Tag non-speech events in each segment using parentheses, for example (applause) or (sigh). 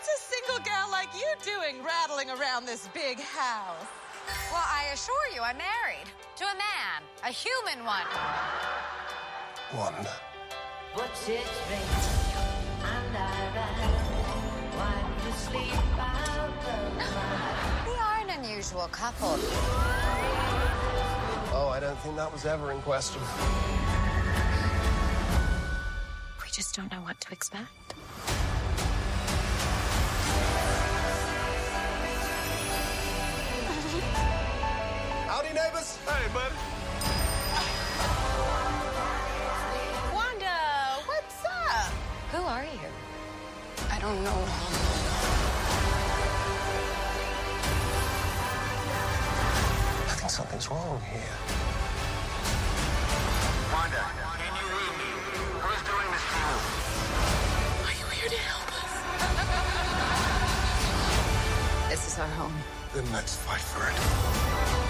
What's a single gal like you doing rattling around this big house? Well, I assure you, I'm married to a man, a human one. Wanda. What's it rain and I ran Wipe the sleep out of We are an unusual couple. Oh, I don't think that was ever in question. We just don't know what to expect. Howdy, neighbors. Hey, bud. Wanda, what's up? Who are you? I don't know. I think something's wrong here. Wanda, can you hear me? Who's doing this to you? Are you here to help us? This is our home. Then let's fight for it.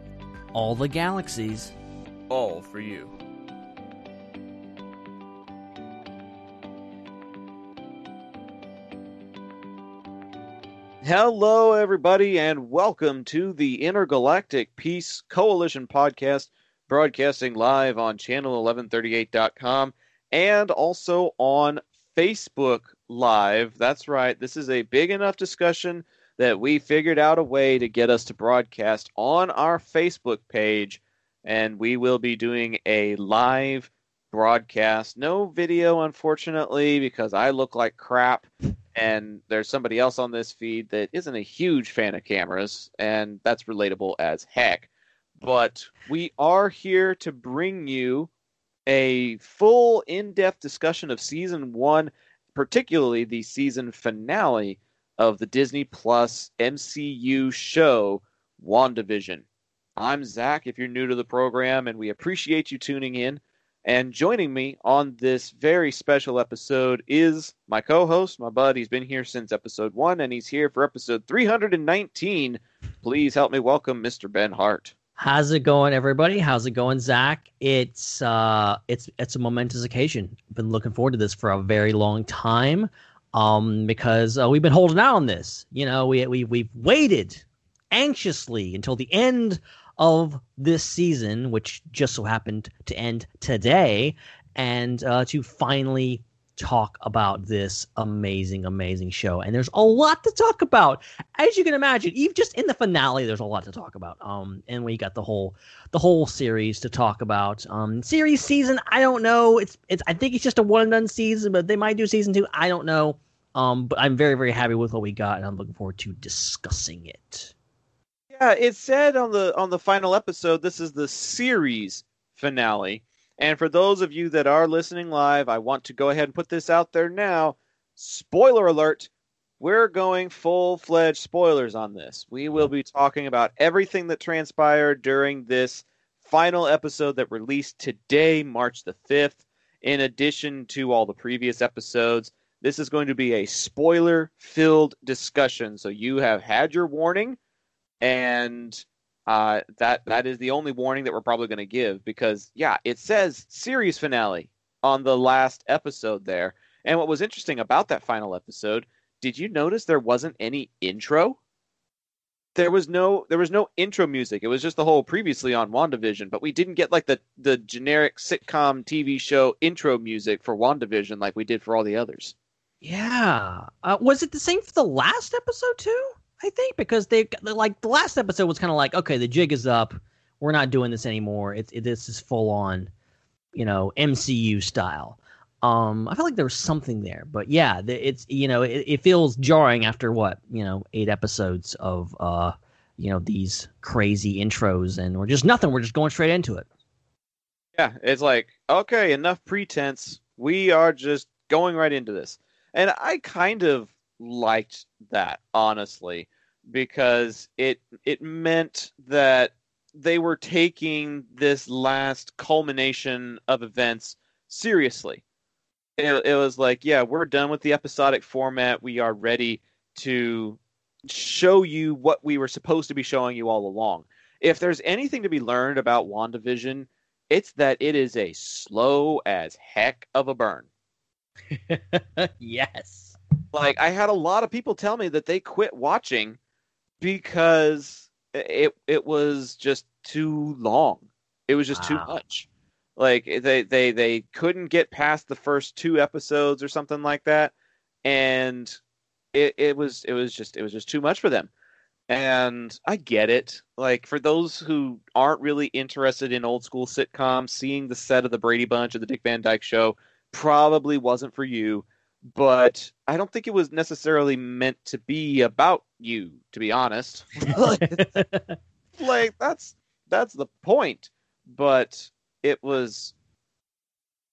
All the galaxies. All for you. Hello, everybody, and welcome to the Intergalactic Peace Coalition podcast, broadcasting live on channel1138.com and also on Facebook Live. That's right, this is a big enough discussion that we figured out a way to get us to broadcast on our Facebook page, and we will be doing a live broadcast. No video, unfortunately, because I look like crap and there's somebody else on this feed that isn't a huge fan of cameras, and that's relatable as heck. But we are here to bring you a full, in depth discussion of season one, particularly the season finale of the Disney Plus MCU show, WandaVision. I'm Zac, if you're new to the program, and we appreciate you tuning in. And joining me on this very special episode is my co host, my bud. He's been here since episode one, and he's here for episode 319. Please help me welcome Mr. Ben Hart. How's it going, everybody? How's it going, Zac? It's uh, it's it's a momentous occasion. Been looking forward to this for a very long time, um, because uh, we've been holding out on this. You know, we we we've waited anxiously until the end of this season, which just so happened to end today, and uh, to finally talk about this amazing, amazing show. And there's a lot to talk about, as you can imagine. Even just in the finale, there's a lot to talk about. Um, and we got the whole the whole series to talk about. Um, series season, I don't know. It's it's I think it's just a one and done season, but they might do season two. I don't know. Um, but I'm very very happy with what we got, and I'm looking forward to discussing it. Yeah, it said on the on the final episode this is the series finale. And for those of you that are listening live, I want to go ahead and put this out there now. Spoiler alert. We're going full-fledged spoilers on this. We will be talking about everything that transpired during this final episode that released today, March the 5th. In addition to all the previous episodes, this is going to be a spoiler-filled discussion. So you have had your warning and uh, that that is the only warning that we're probably going to give because yeah, it says series finale on the last episode there. And what was interesting about that final episode, did you notice there wasn't any intro? There was no there was no intro music. It was just the whole previously on WandaVision, but we didn't get like the the generic sitcom TV show intro music for WandaVision like we did for all the others. Yeah. Uh, was it the same for the last episode too? I think because they like the last episode was kind of like, okay, the jig is up. We're not doing this anymore. It's it, this is full on. you know, MCU style. Um, I feel like there was something there, but yeah, it's you know, it, it feels jarring after what you know, eight episodes of uh, you know, these crazy intros, and we're just nothing. We're just going straight into it. Yeah, it's like, okay, enough pretense. We are just going right into this. And I kind of liked that, honestly, because it it meant that they were taking this last culmination of events seriously. It, it was like, yeah, we're done with the episodic format. We are ready to show you what we were supposed to be showing you all along. If there's anything to be learned about WandaVision, it's that it is a slow as heck of a burn. (laughs) yes. Like I had a lot of people tell me that they quit watching because it it was just too long. It was just too much. Like they they they couldn't get past the first two episodes or something like that, and it it was it was just it was just too much for them. And I get it. Like for those who aren't really interested in old school sitcoms, seeing the set of the Brady Bunch or the Dick Van Dyke Show probably wasn't for you. But I don't think it was necessarily meant to be about you, to be honest. (laughs) (laughs) like, that's that's the point. But it was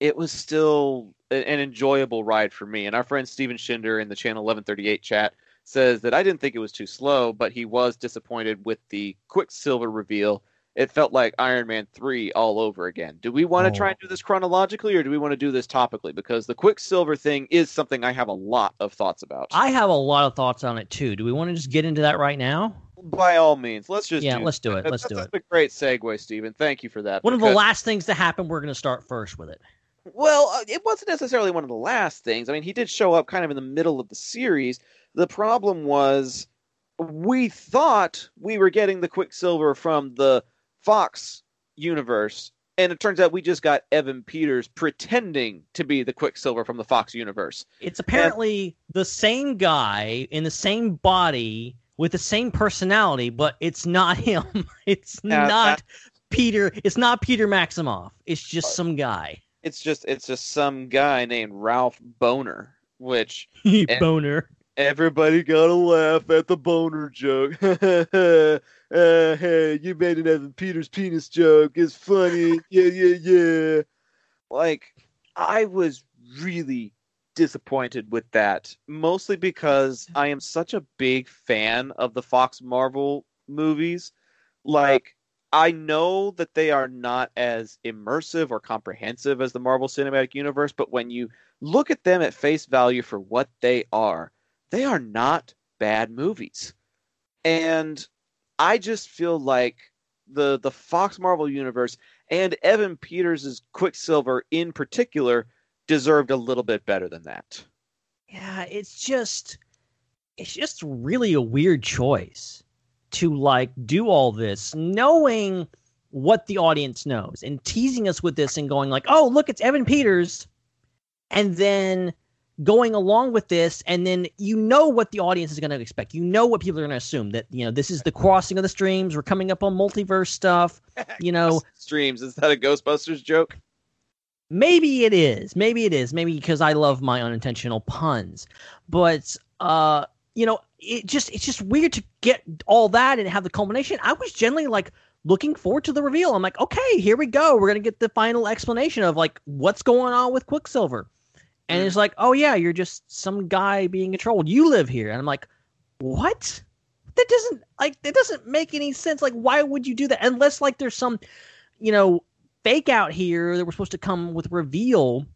it was still a- an enjoyable ride for me. And our friend Steven Schinder in the channel 1138 chat says that I didn't think it was too slow, but he was disappointed with the Quicksilver reveal. It felt like Iron Man 3 all over again. Do we want to try Oh. and do this chronologically or do we want to do this topically? Because the Quicksilver thing is something I have a lot of thoughts about. I have a lot of thoughts on it too. Do we want to just get into that right now? By all means, let's just Yeah, do let's do it. Let's That's do a great segue, Stephen. Thank you for that. One of the last things to happen, we're going to start first with it. Well, uh, it wasn't necessarily one of the last things. I mean, he did show up kind of in the middle of the series. The problem was we thought we were getting the Quicksilver from the Fox universe, and it turns out we just got Evan Peters pretending to be the Quicksilver from the Fox universe. It's apparently the same guy in the same body with the same personality, but it's not (laughs) him. It's not Peter. It's not Peter Maximoff. It's just some guy. It's just it's just some guy named Ralph Bohner, which (laughs) eh, Boner. Everybody gotta laugh at the boner joke. (laughs) uh, hey, you made an Evan Peters penis joke. It's funny. Yeah, yeah, yeah. Like, I was really disappointed with that, mostly because I am such a big fan of the Fox Marvel movies. Like, I know that they are not as immersive or comprehensive as the Marvel Cinematic Universe, but when you look at them at face value for what they are, they are not bad movies. And I just feel like the the Fox Marvel universe and Evan Peters' Quicksilver in particular deserved a little bit better than that. Yeah, it's just it's just really a weird choice to like do all this knowing what the audience knows and teasing us with this and going like, "Oh, look, it's Evan Peters." And then going along with this and then you know what the audience is going to expect. You know what people are going to assume that, you know, this is the (laughs) crossing of the streams, we're coming up on multiverse stuff, (laughs) you know, Streams, is that a Ghostbusters joke? maybe it is. Maybe it is. Maybe because i love my unintentional puns. But uh you know it just it's just weird to get all that and have the culmination. I was generally like looking forward to the reveal. I'm like okay here we go. We're gonna get the final explanation of like what's going on with quicksilver and it's like oh yeah you're just some guy being controlled you live here. And i'm like what? That doesn't like that doesn't make any sense. Like why would you do that? Unless like there's some you know fake out here that we're supposed to come with reveal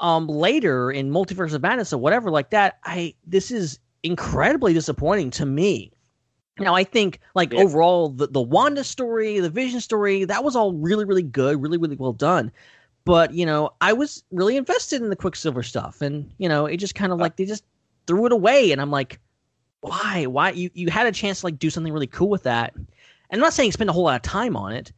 um later in multiverse of madness or whatever like that. I this is incredibly disappointing to me. Now i think like Yeah. overall the, the wanda story the vision story that was all really really good really really well done but you know i was really invested in the quicksilver stuff. And you know it just kind of uh. like they just threw it away. And i'm like why? Why? You, you had a chance to like do something really cool with that. And i'm not saying spend a whole lot of time on it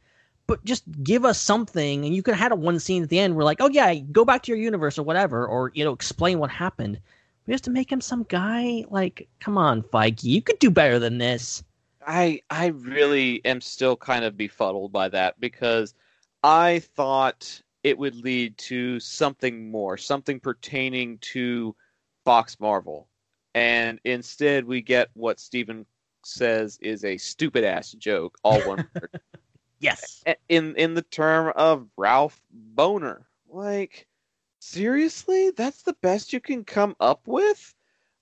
but just give us something. And you could have had a one scene at the end where like oh yeah go back to your universe or whatever or you know explain what happened. We just to make him some guy like come on Feige you could do better than this. I I really am still kind of befuddled by that because I thought it would lead to something more, something pertaining to Fox Marvel. And instead, we get what Steven says is a stupid ass joke, all one (laughs) word, Yes. in in the term of Ralph Bohner. Like, seriously, that's the best you can come up with?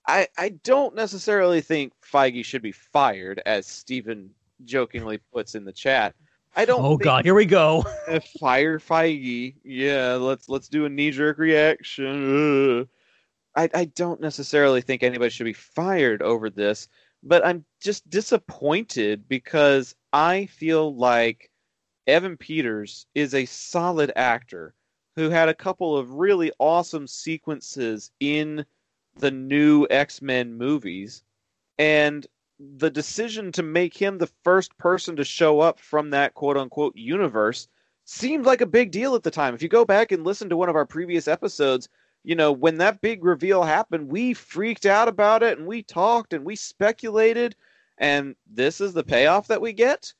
I I don't necessarily think Feige should be fired, as Steven jokingly puts in the chat. I don't. Oh God, here we go. (laughs) fire Feige. Yeah, let's let's do a knee jerk reaction. Ugh. I I don't necessarily think anybody should be fired over this, but I'm just disappointed because I feel like Evan Peters is a solid actor who had a couple of really awesome sequences in the new X-Men movies and the decision to make him the first person to show up from that quote unquote universe seemed like a big deal at the time. If you go back and listen to one of our previous episodes, you know, when that big reveal happened, we freaked out about it and we talked and we speculated and this is the payoff that we get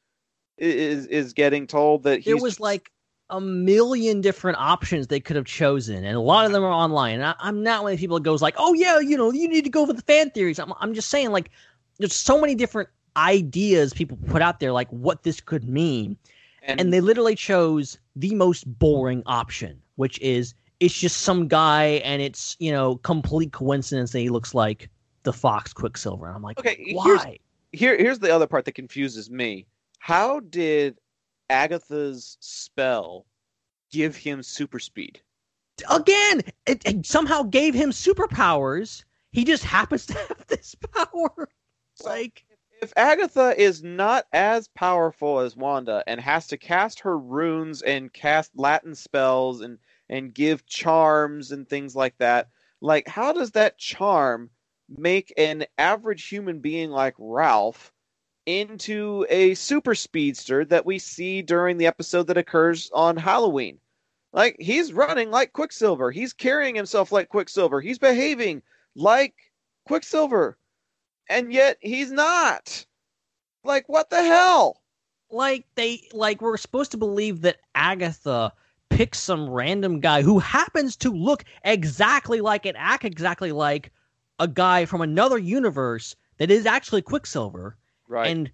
is is getting told that there he's was like a million different options they could have chosen, and a lot of them are online. And I, I'm not one of the people that goes like, "Oh yeah, you know, you need to go for the fan theories." I'm, I'm just saying, like, there's so many different ideas people put out there, like what this could mean, and they literally chose the most boring option, which is it's just some guy, and it's you know complete coincidence that he looks like the Fox Quicksilver. And I'm like, Okay, here's- why? here here's the other part that confuses me. How did Agatha's spell give him super speed? again, it, it somehow gave him superpowers. He just happens to (laughs) have this power. Like, If Agatha is not as powerful as Wanda and has to cast her runes and cast Latin spells and and give charms and things like that, like how does that charm make an average human being like Ralph into a super speedster that we see during the episode that occurs on Halloween? Like he's running like Quicksilver. He's carrying himself like Quicksilver. He's behaving like Quicksilver. And yet he's not. Like what the hell? like they like we're supposed to believe that Agatha picks some random guy who happens to look exactly like and act exactly like a guy from another universe that is actually Quicksilver Right. and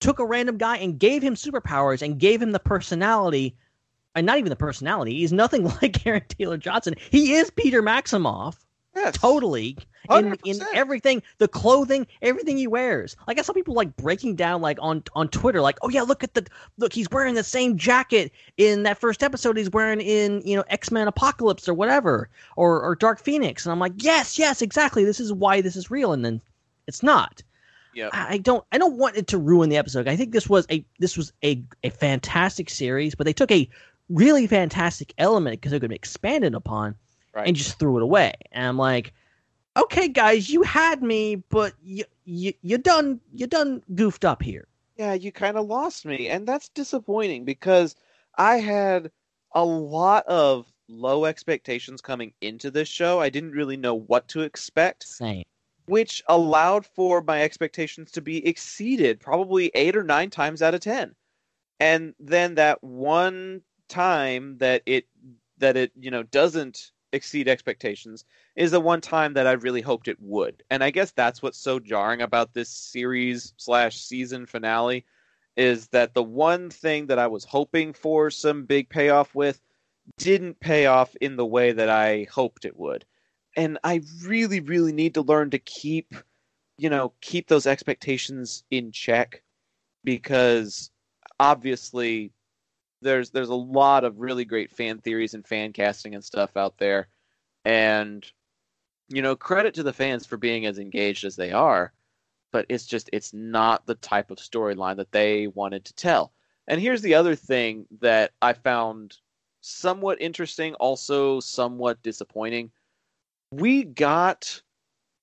took a random guy and gave him superpowers and gave him the personality and not even the personality he's nothing (laughs) like Aaron Taylor Johnson he is Peter Maximoff yes. totally. In, in everything the clothing everything he wears. Like i saw people like breaking down like on on twitter like oh yeah look at the look he's wearing the same jacket in that first episode he's wearing in you know x-men apocalypse or whatever or or dark phoenix. And i'm like yes yes exactly. This is why this is real. And then it's not. Yep. I I don't I don't want it to ruin the episode. I think this was a this was a a fantastic series, but they took a really fantastic element because it could be expanded upon Right. and just threw it away. And I'm like, okay, guys, you had me, but you you you done you done goofed up here. yeah, you kind of lost me, and that's disappointing because I had a lot of low expectations coming into this show. I didn't really know what to expect, Same. which allowed for my expectations to be exceeded probably 8 or 9 times out of 10. And then that one time that it that it, you know, doesn't exceed expectations is the one time that I really hoped it would. And I guess that's what's so jarring about this series slash season finale is that the one thing that I was hoping for some big payoff with didn't pay off in the way that I hoped it would. And I really, really need to learn to keep, you know, keep those expectations in check because obviously there's there's a lot of really great fan theories and fan casting and stuff out there. And you know, credit to the fans for being as engaged as they are, but it's just it's not the type of storyline that they wanted to tell. And here's the other thing that I found somewhat interesting, also somewhat disappointing. We got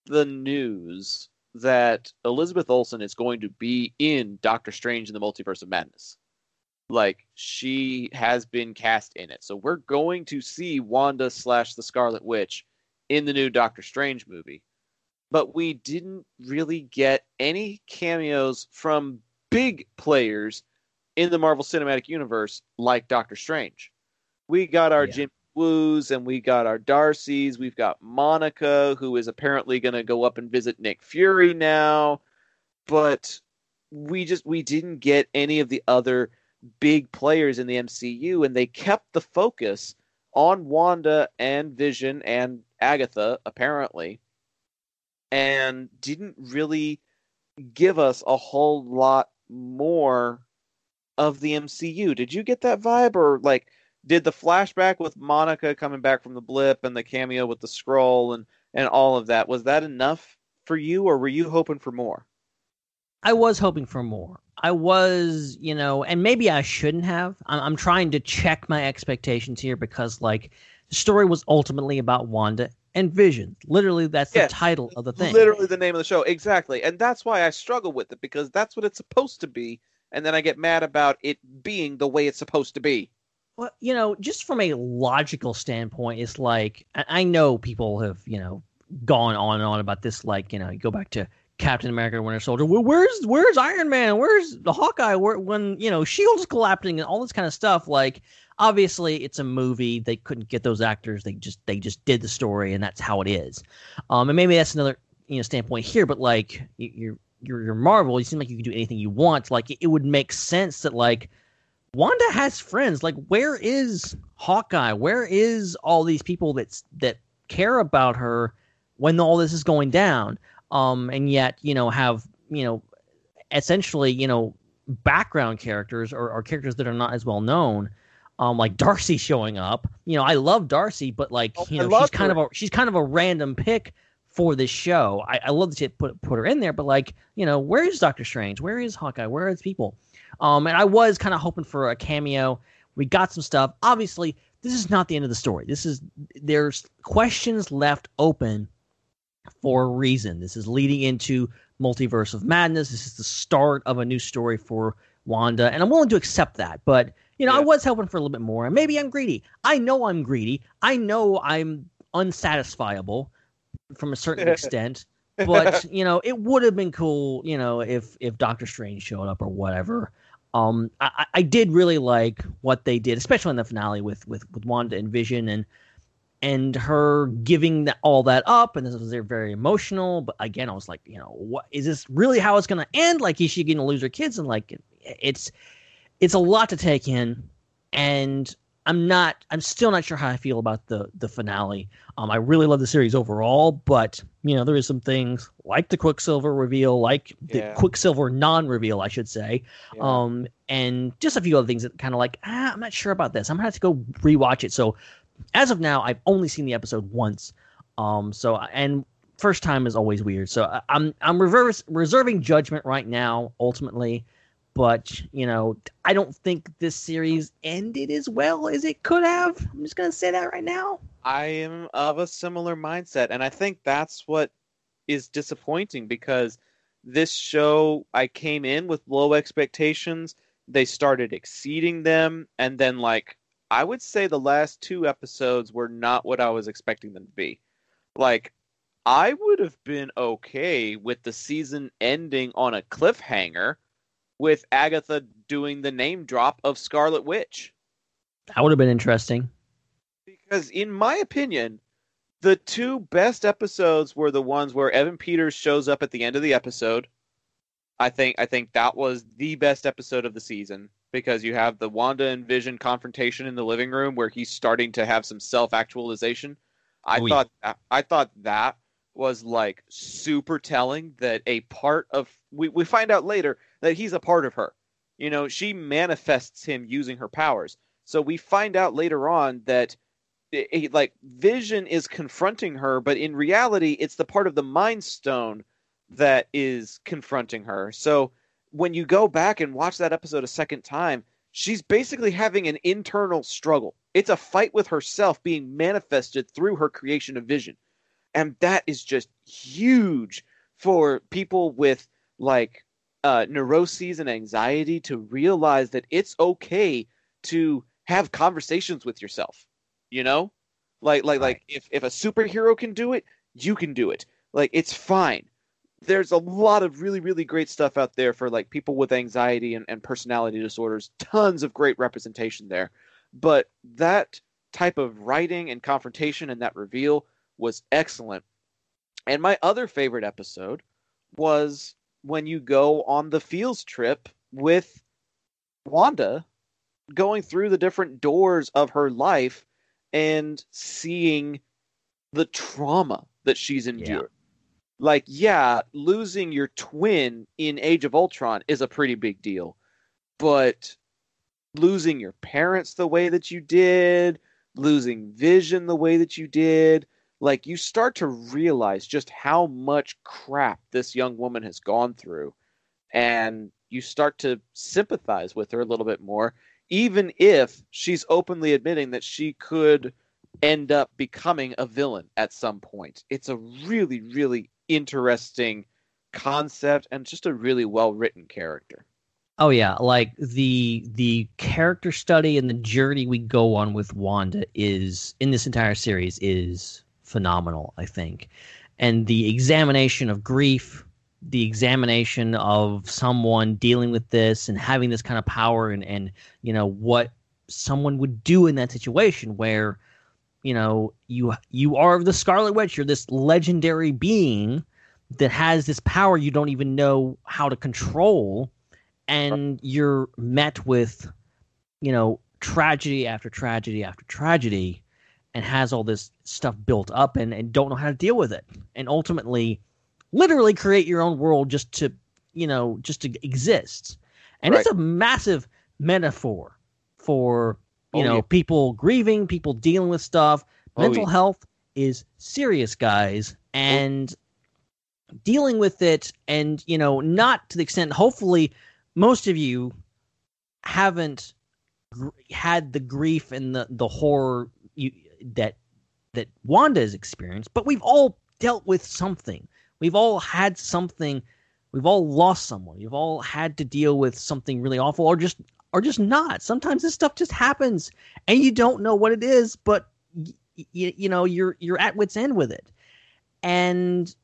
the news that Elizabeth Olsen is going to be in Doctor Strange in the Multiverse of Madness. Like she has been cast in it, so we're going to see Wanda slash the Scarlet Witch in the new Doctor Strange movie. But we didn't really get any cameos from big players in the Marvel Cinematic Universe like Doctor Strange. We got our Yeah. Jim Woos and we got our Darcys. We've got Monica, who is apparently going to go up and visit Nick Fury now. But we just we didn't get any of the other big players in the MCU, and they kept the focus on Wanda and Vision and Agatha, apparently, and didn't really give us a whole lot more of the MCU. Did you get that vibe, or like? did the flashback with Monica coming back from the blip and the cameo with the scroll and and all of that was that enough for you or were you hoping for more? I was hoping for more. I was, you know, and maybe I shouldn't have. I'm, I'm trying to check my expectations here because, like, the story was ultimately about Wanda and Vision. Literally, that's the title of the thing. Literally the name of the show. Exactly. And that's why I struggle with it because that's what it's supposed to be and then I get mad about it being the way it's supposed to be. Well, you know, just from a logical standpoint, it's like I I know people have, you know, gone on and on about this. Like, you know, you go back to Captain America: Winter Soldier. Where's Where's Iron Man? Where's the Hawkeye? Where, when you know Shield's collapsing and all this kind of stuff. Like, obviously, it's a movie. They couldn't get those actors. They just they just did the story, and that's how it is. Um, and maybe that's another you know standpoint here. But like, you- you're you're, you're Marvel. You seem like you can do anything you want. Like, it, it would make sense that like. Wanda has friends. Like, where is Hawkeye? Where is all these people that's that care about her when all this is going down? Um, and yet, you know, have you know, essentially, you know, background characters or, or characters that are not as well known. Um, like Darcy showing up. You know, I love Darcy, but like, Oh, you know, she's kind her. of a she's kind of a random pick for this show. I, I love that you put put her in there, but like, you know, where is Doctor Strange? Where is Hawkeye? Where are his people? Um, and I was kind of hoping for a cameo. We got some stuff. Obviously, this is not the end of the story. This is there's questions left open for a reason. This is leading into multiverse of madness. This is the start of a new story for Wanda, and I'm willing to accept that. But you know, I was hoping for a little bit more, and maybe I'm greedy. I know I'm greedy. I know I'm unsatisfiable from a certain (laughs) extent. But (laughs) you know, it would have been cool, you know, if if Doctor Strange showed up or whatever. Um, I, I- I did really like what they did, especially in the finale with with with Wanda and Vision and and her giving that, all that up, and this was very emotional. But again, I was like, you know, what is this really how it's going to end? Like, is she going to lose her kids? And like, it's it's a lot to take in, and I'm not, I'm still not sure how I feel about the the finale. Um, I really love the series overall, but you know, there is some things like the Quicksilver reveal, like the Yeah. Quicksilver non-reveal, I should say, Yeah. um, and just a few other things that kind of like, ah, I'm not sure about this. I'm gonna have to go rewatch it. So, as of now, I've only seen the episode once. Um, so and first time is always weird. So I'm I'm reverse reserving judgment right now. Ultimately, but you know, I don't think this series ended as well as it could have. I'm just gonna say that right now. I am of a similar mindset, and I think that's what is disappointing because this show I came in with low expectations. They started exceeding them, and then like I would say the last two episodes were not what I was expecting them to be. Like I would have been okay with the season ending on a cliffhanger with Agatha doing the name drop of Scarlet Witch. That would have been interesting. Because in my opinion, the two best episodes were the ones where Evan Peters shows up at the end of the episode. I think I think that was the best episode of the season because you have the Wanda and Vision confrontation in the living room where he's starting to have some self-actualization. I Oh, yeah. thought that, I thought that was like super telling that a part of we we find out later that he's a part of her. You know, she manifests him using her powers. So we find out later on that it- it- like Vision is confronting her, but in reality, it's the part of the Mind Stone that is confronting her. So when you go back and watch that episode a second time, she's basically having an internal struggle. It's a fight with herself being manifested through her creation of Vision, and that is just huge for people with like uh, neuroses and anxiety to realize that it's okay to have conversations with yourself you know? Like like like if if a superhero can do it you can do it. Like it's fine there's a lot of really really great stuff out there for like people with anxiety and, and personality disorders tons of great representation there but that type of writing and confrontation and that reveal was excellent. And my other favorite episode was when you go on the fields trip with Wanda going through the different doors of her life and seeing the trauma that she's endured. Like, yeah, losing your twin in Age of Ultron is a pretty big deal, but losing your parents the way that you did, losing vision the way that you did, like you start to realize just how much crap this young woman has gone through and you start to sympathize with her a little bit more even if she's openly admitting that she could end up becoming a villain at some point. It's a really really interesting concept and just a really well written character Oh yeah, like the the character study and the journey we go on with Wanda is in this entire series is phenomenal, I think. And the examination of grief, the examination of someone dealing with this and having this kind of power and and you know what someone would do in that situation where you know you you are the Scarlet Witch, you're this legendary being that has this power you don't even know how to control. And you're met with you know tragedy after tragedy after tragedy and has all this stuff built up and, and don't know how to deal with it. And ultimately literally create your own world just to you know just to exist. And Right. it's a massive metaphor for you Oh, know yeah. people grieving people dealing with stuff Oh, mental yeah. health is serious guys oh. and dealing with it and you know not to the extent hopefully most of you haven't gr- had the grief and the the horror you, that that Wanda has experienced, but we've all dealt with something. We've all had something. We've all lost someone. We've all had to deal with something really awful, or just or just not. Sometimes this stuff just happens, and you don't know what it is, but y- y- you know you're you're at wit's end with it, and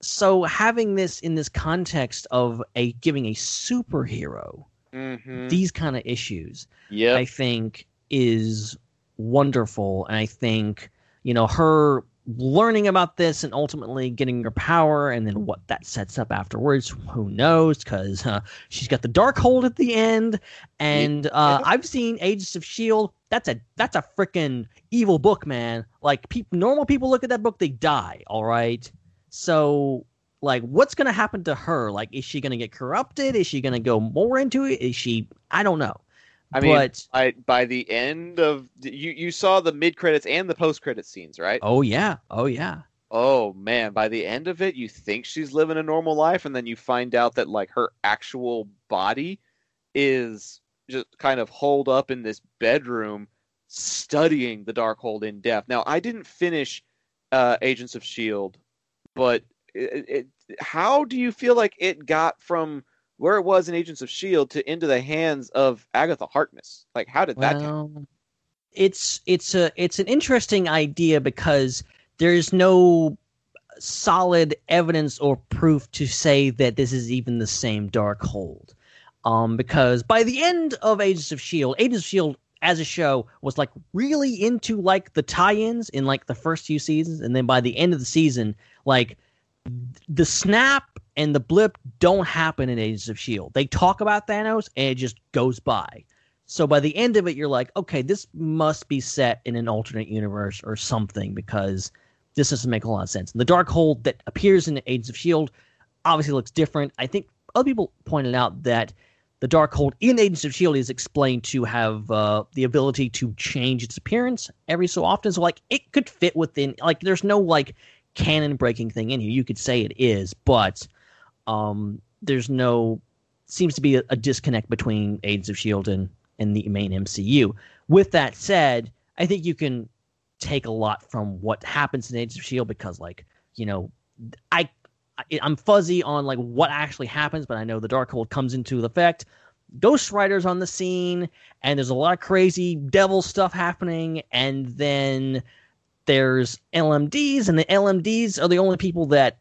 so having this in this context of a giving a superhero mm-hmm. these kind of issues yeah I think is wonderful. And I think, you know, her learning about this and ultimately getting her power and then what that sets up afterwards, who knows? Because uh, she's got the Darkhold at the end. And uh, I've seen Agents of S.H.I.E.L.D. That's a that's a freaking evil book, man. Like peop normal people look at that book, they die. All right. So like what's gonna happen to her? Like, is she gonna get corrupted? Is she gonna go more into it? Is she I don't know. I mean, but I, by the end of you, you saw the mid credits and the post credit scenes, right? Oh yeah, oh yeah. Oh man, by the end of it, you think she's living a normal life, and then you find out that like her actual body is just kind of holed up in this bedroom, studying the dark Darkhold in depth. Now, I didn't finish uh, Agents of Shield, but it, it, how do you feel like it got from where it was in Agents of Shield to into the hands of Agatha Harkness? Like, how did that? Well, it's it's a it's an interesting idea because there's no solid evidence or proof to say that this is even the same Darkhold. Um, because by the end of Agents of Shield, Agents of Shield as a show was like really into like the tie-ins in like the first few seasons, and then by the end of the season, like the snap and the blip don't happen in Agents of Shield. They talk about Thanos and it just goes by. So by the end of it, you're like, okay, this must be set in an alternate universe or something because this doesn't make a lot of sense. And the Darkhold that appears in Agents of Shield obviously looks different. I think other people pointed out that the Darkhold in Agents of Shield is explained to have uh, the ability to change its appearance every so often. So like it could fit within like there's no like canon breaking thing in here. You could say it is, but um, there's no seems to be a, a disconnect between Agents of Shield and and the main MCU. With that said, I think you can take a lot from what happens in Agents of Shield because, like, you know, I, I'm fuzzy on like what actually happens, but I know the Darkhold comes into effect. Ghost Rider's on the scene, and there's a lot of crazy devil stuff happening, and then there's LMDs, and the LMDs are the only people that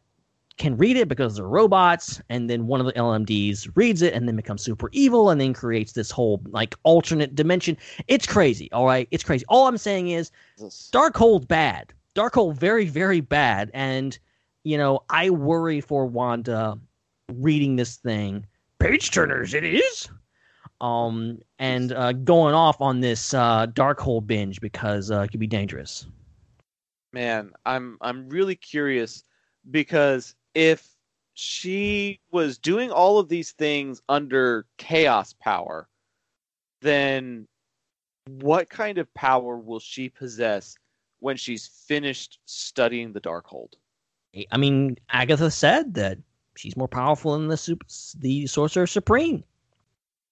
can read it because they're robots, and then one of the LMDs reads it and then becomes super evil and then creates this whole like alternate dimension. It's crazy, all right? It's crazy. All I'm saying is Darkhold bad. Darkhold very, very bad. And, you know, I worry for Wanda reading this thing. Page turners, it is. Um, and uh, going off on this uh, Darkhold binge because uh, it could be dangerous. Man, I'm I'm really curious because if she was doing all of these things under chaos power, then what kind of power will she possess when she's finished studying the Darkhold? I mean, Agatha said that she's more powerful than the super, the Sorcerer Supreme.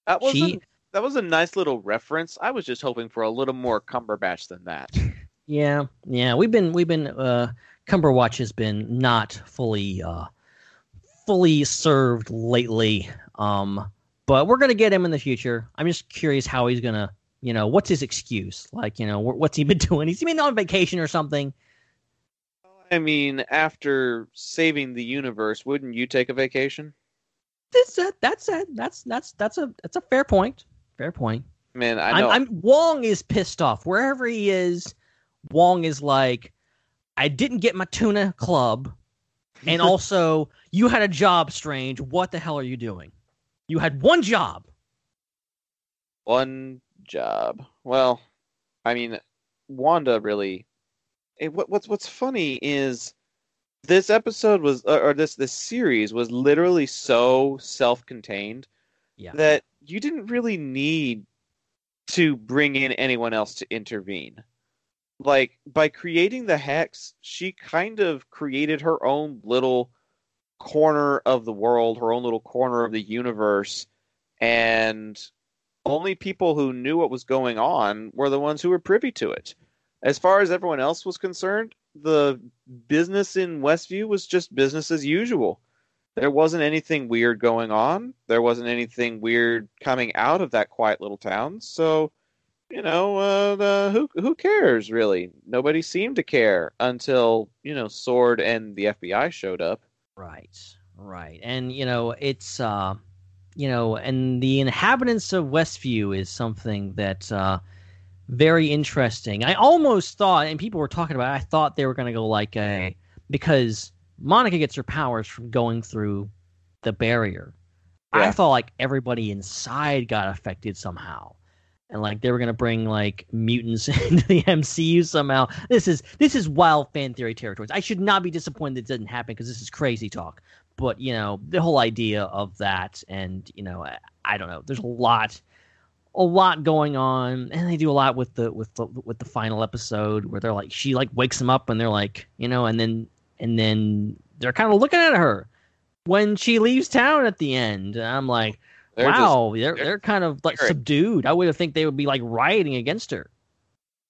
That was She- a, that was a nice little reference. I was just hoping for a little more Cumberbatch than that. (laughs) Yeah, yeah, we've been we've been uh Cumberwatch has been not fully uh fully served lately. Um but we're going to get him in the future. I'm just curious how he's going to, you know, what's his excuse? Like, you know, wh- what's he been (laughs) doing? He's been on vacation or something. I mean, after saving the universe, wouldn't you take a vacation? That's it. That's it. That's that's that's a that's a fair point. Fair point. Man, I I'm, know. I'm Wong is pissed off wherever he is. Wong is like, I didn't get my tuna club, and also you had a job. Strange. What the hell are you doing? You had one job. One job. Well, I mean, Wanda really. eh, what, what's what's funny is this episode was, or or this this series was literally so self-contained Yeah. that you didn't really need to bring in anyone else to intervene. Like by creating the hex, she kind of created her own little corner of the world, her own little corner of the universe, and only people who knew what was going on were the ones who were privy to it. As far as everyone else was concerned, the business in Westview was just business as usual. There wasn't anything weird going on. There wasn't anything weird coming out of that quiet little town. So, you know, uh, the, who who cares really? Nobody seemed to care until you know Sword and the FBI showed up. Right. Right. And you know, it's uh you know, and the inhabitants of Westview is something that uh very interesting. I almost thought and people were talking about it, I thought they were going to go like a because Monica gets her powers from going through the barrier. I thought like everybody inside got affected somehow. And like they were gonna bring like mutants (laughs) into the MCU somehow. This is this is wild fan theory territories. I should not be disappointed it didn't happen because this is crazy talk. But you know the whole idea of that, and you know I, I don't know. There's a lot, a lot going on, and they do a lot with the with the with the final episode where they're like she like wakes them up and they're like you know, and then and then they're kind of looking at her when she leaves town at the end. I'm like, They're just- wow, they're they're they're kind of like scared. subdued. I would have think they would be like rioting against her.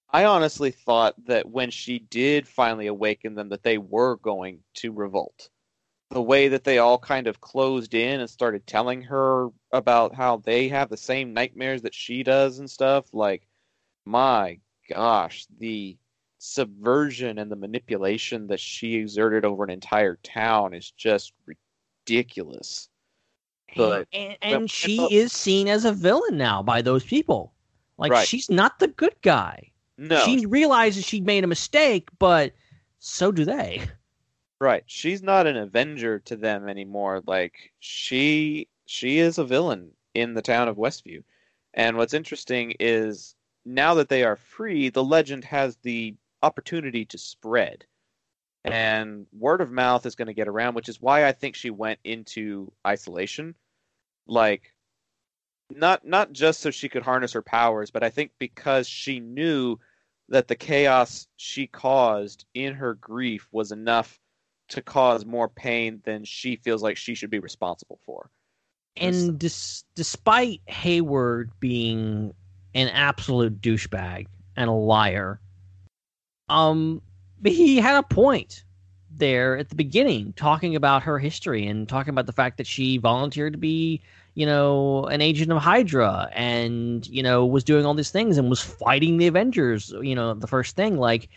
I honestly thought that when she did finally awaken them, that they were going to revolt. The way that they all kind of closed in and started telling her about how they have the same nightmares that she does and stuff, like, my gosh, the subversion and the manipulation that she exerted over an entire town is just ridiculous. But and, but- and she is seen as a villain now by those people. Like Right. she's not the good guy. no, She realizes she made a mistake, but so do they. Right. She's not an avenger to them anymore. Like she she is a villain in the town of Westview. And what's interesting is now that they are free, the legend has the opportunity to spread. And word of mouth is going to get around, which is why I think she went into isolation. Like not not just so she could harness her powers, but I think because she knew that the chaos she caused in her grief was enough to cause more pain than she feels like she should be responsible for. And dis- despite Hayward being an absolute douchebag and a liar, um, he had a point there at the beginning, talking about her history and talking about the fact that she volunteered to be, you know, an agent of Hydra and you know was doing all these things and was fighting the Avengers. You know, the first thing like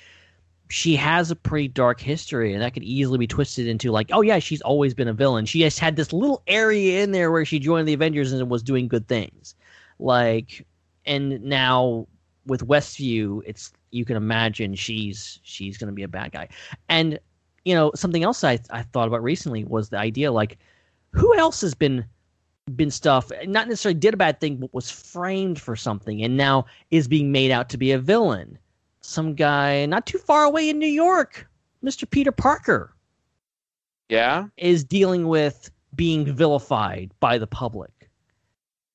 she has a pretty dark history, and that could easily be twisted into like, oh yeah, she's always been a villain. She just had this little area in there where she joined the Avengers and was doing good things, like, and now with Westview, it's you can imagine she's she's going to be a bad guy, and you know something else I I thought about recently was the idea like, who else has been been stuff not necessarily did a bad thing but was framed for something and now is being made out to be a villain some guy not too far away in New York, Mr. Peter Parker, Yeah. is dealing with being vilified by the public.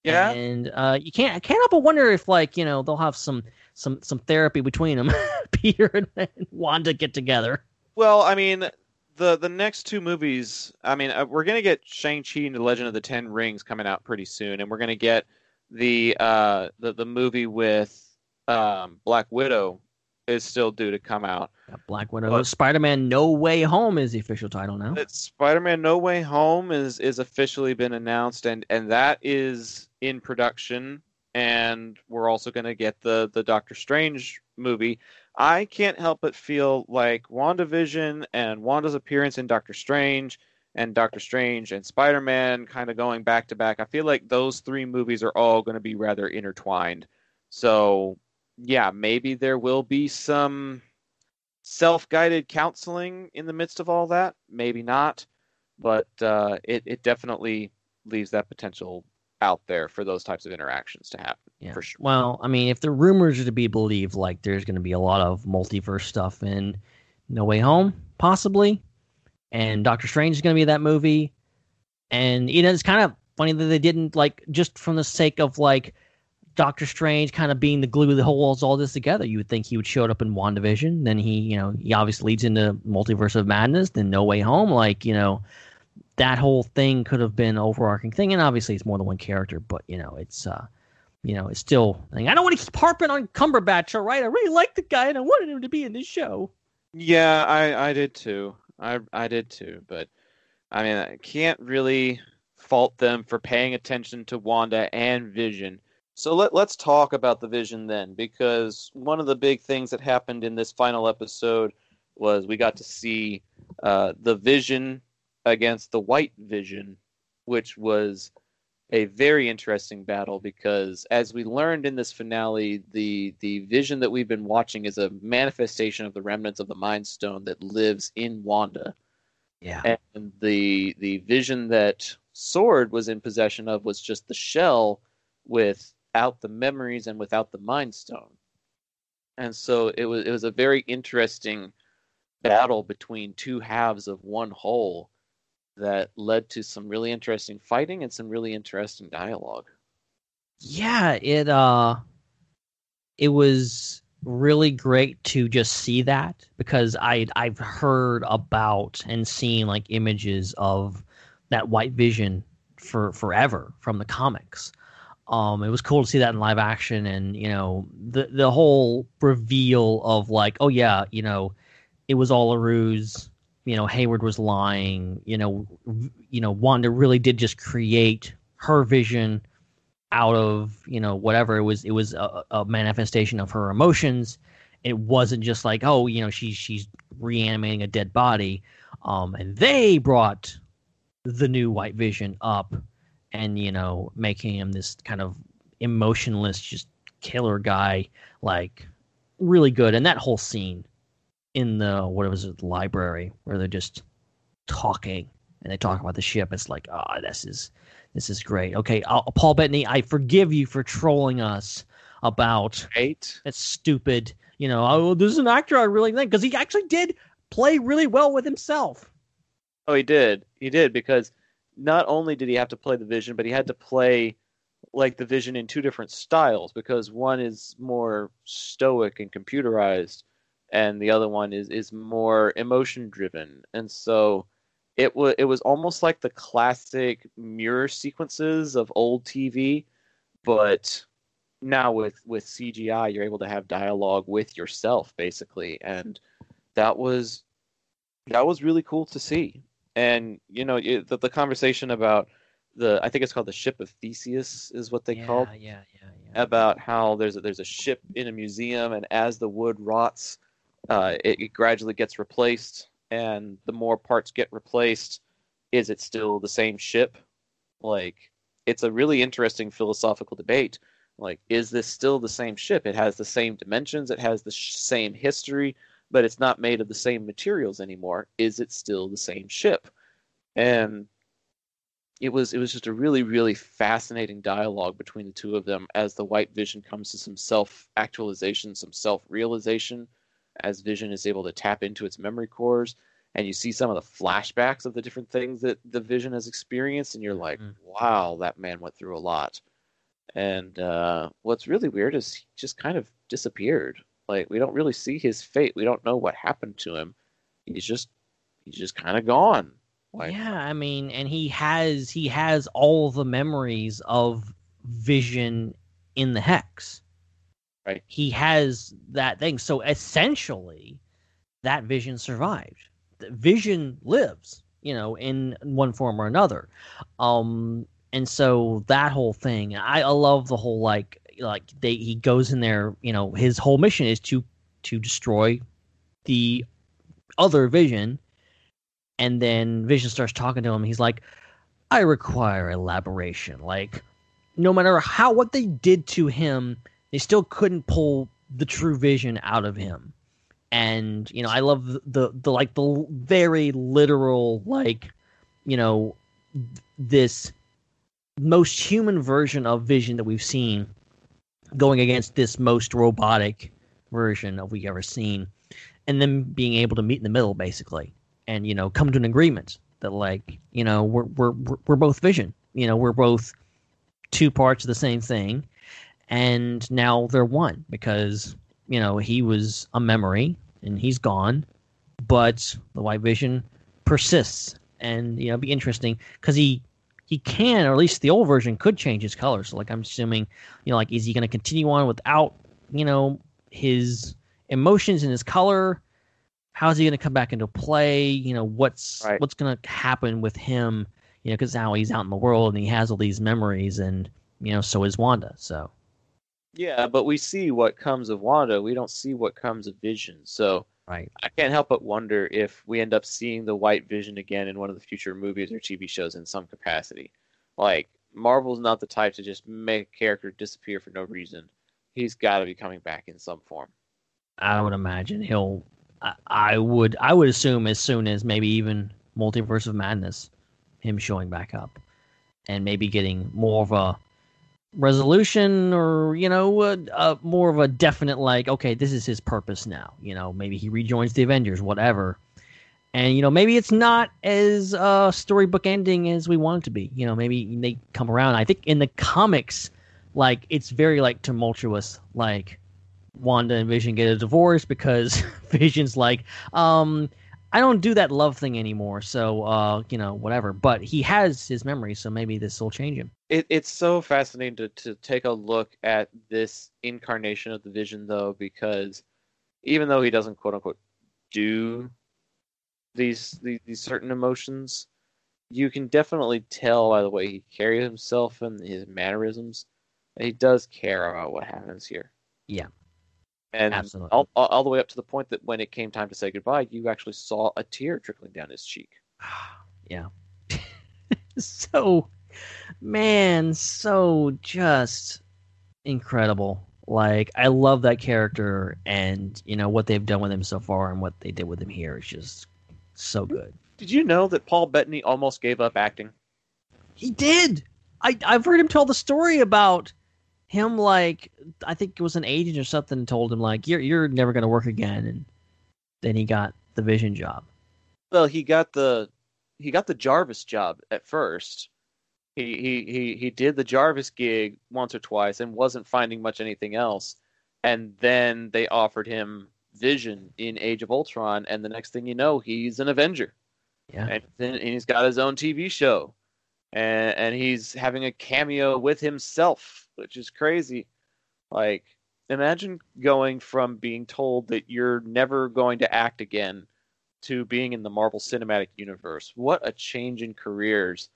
Yeah. and uh, you can't I can't help but wonder if like you know they'll have some some some therapy between them. (laughs) Peter and, and Wanda get together. Well, I mean, the the next two movies. I mean, uh, we're gonna get Shang Chi and the Legend of the Ten Rings coming out pretty soon, and we're gonna get the uh the the movie with um Black Widow is still due to come out. Black Widow, Spider Man, No Way Home is the official title now. That Spider-Man: No Way Home is is officially been announced, and and that is in production. And we're also going to get the the Doctor Strange movie. I can't help but feel like WandaVision and Wanda's appearance in Doctor Strange and Doctor Strange and Spider-Man kind of going back to back. I feel like those three movies are all going to be rather intertwined. So, yeah, maybe there will be some self-guided counseling in the midst of all that maybe not but uh, it, it definitely leaves that potential out there for those types of interactions to happen Yeah. for sure Well, I mean, if the rumors are to be believed, like there's going to be a lot of multiverse stuff in No Way Home, possibly, and Doctor Strange is going to be that movie, and you know it's kind of funny that they didn't like just from the sake of like Doctor Strange kind of being the glue that holds all this together. You would think he would show up in WandaVision, then he, you know, he obviously leads into Multiverse of Madness, then No Way Home, like you know. That whole thing could have been overarching thing, and obviously it's more than one character. But you know, it's uh, you know, it's still. I don't want to keep harping on Cumberbatch, right? I really like the guy and I wanted him to be in this show. yeah i i did too i i did too but i mean i can't really fault them for paying attention to wanda and vision so let, let's talk about the vision then because one of the big things that happened in this final episode was we got to see uh, the vision against the white vision which was a very interesting battle because as we learned in this finale the the vision that we've been watching is a manifestation of the remnants of the mind stone that lives in wanda. Yeah. and the the vision that sword was in possession of was just the shell without the memories and without the mind stone. And so it was it was a very interesting battle between two halves of one whole that led to some really interesting fighting and some really interesting dialogue Yeah, it uh it was really great to just see that because I I've heard about and seen like images of that white vision for forever from the comics. Um it was cool to see that in live action and you know the the whole reveal of like oh yeah, you know, it was all a ruse, you know, Hayward was lying, you know, you know Wanda really did just create her vision out of you know whatever it was it was a, a manifestation of her emotions. It wasn't just like oh you know she's she's reanimating a dead body. Um and they brought the new white vision up and you know making him this kind of emotionless just killer guy like really good. And that whole scene in the what was it library where they're just talking and they talk about the ship it's like oh this is this is great. Okay, uh, Paul Bettany, I forgive you for trolling us about right that stupid. You know, oh, this is an actor I really think because he actually did play really well with himself. Oh, he did. He did because not only did he have to play the Vision, but he had to play like the Vision in two different styles because one is more stoic and computerized, and the other one is is more emotion driven. And so it was it was almost like the classic mirror sequences of old TV, but now with with CGI, you're able to have dialogue with yourself basically, and that was that was really cool to see and you know it, the, the conversation about the i think it's called the ship of theseus is what they yeah, called yeah, yeah, yeah. about how there's a, there's a ship in a museum and as the wood rots uh, it, it gradually gets replaced, and the more parts get replaced, is it still the same ship? Like, it's a really interesting philosophical debate. Like, is this still the same ship? It has the same dimensions, it has the sh- same history, but it's not made of the same materials anymore. Is it still the same ship? And it was it was just a really really fascinating dialogue between the two of them as the White Vision comes to some self actualization, some self realization, as Vision is able to tap into its memory cores, and you see some of the flashbacks of the different things that the Vision has experienced, and you're like, Mhm. wow, that man went through a lot. And uh, what's really weird is he just kind of disappeared. Like we don't really see his fate. We don't know what happened to him. He's just he's just kind of gone. Like, yeah, I mean, and he has he has all the memories of Vision in the hex. Right. He has that thing. So essentially, that Vision survived. The Vision lives, you know, in one form or another. Um, and so that whole thing, I, I love the whole like like they he goes in there. You know, his whole mission is to to destroy the other Vision and then Vision starts talking to him. He's like, "I require elaboration. Like, no matter how what they did to him, they still couldn't pull the true Vision out of him." And you know, I love the the, like the very literal like, you know, this most human version of Vision that we've seen going against this most robotic version of we ever seen, and then being able to meet in the middle, basically and you know come to an agreement that like you know we're we're- we're both vision you know we're both two parts of the same thing and now they're one because you know he was a memory and he's gone but the white vision persists and you know it'd be interesting because he he can or at least the old version could change his color so like i'm assuming you know like is he going to continue on without you know his emotions and his color how's he going to come back into play? You know, what's Right. what's going to happen with him? You know, because now he's out in the world and he has all these memories, and you know, so is Wanda. So Yeah, but we see what comes of Wanda. We don't see what comes of Vision. So right, I can't help but wonder if we end up seeing the White Vision again in one of the future movies or TV shows in some capacity. Like Marvel's not the type to just make a character disappear for no reason. He's got to be coming back in some form. I would imagine he'll. I, I would I would assume as soon as maybe even Multiverse of Madness, him showing back up, and maybe getting more of a resolution or you know a, a more of a definite like okay this is his purpose now. You know maybe he rejoins the avengers whatever. And you know maybe it's not as uh storybook ending as we want it to be. You know maybe they come around. I think in the comics like it's very like tumultuous. Like wanda and vision get a divorce because (laughs) vision's like um i don't do that love thing anymore so uh you know whatever but he has his memories so maybe this will change him It, it's so fascinating to, to take a look at this incarnation of the Vision, though, because even though he doesn't quote unquote do these these, these certain emotions, you can definitely tell by the way he carries himself and his mannerisms that he does care about what happens here. Yeah. And Absolutely. all, all, all the way up to the point that when it came time to say goodbye, you actually saw a tear trickling down his cheek. (sighs) yeah (laughs) so man so just incredible like i love that character and you know what they've done with him so far and what they did with him here is just so good Did you know that Paul Bettany almost gave up acting? he did i i've heard him tell the story about him like i think it was an agent or something told him like you're you're never going to work again and then he got the vision job Well, he got the he got the Jarvis job at first. He he he he did the Jarvis gig once or twice and wasn't finding much anything else. And then they offered him Vision in Age of Ultron, and the next thing you know, he's an Avenger. yeah And then and he's got his own TV show, and and he's having a cameo with himself, which is crazy. Like, imagine going from being told that you're never going to act again to being in the Marvel Cinematic Universe. What a change in careers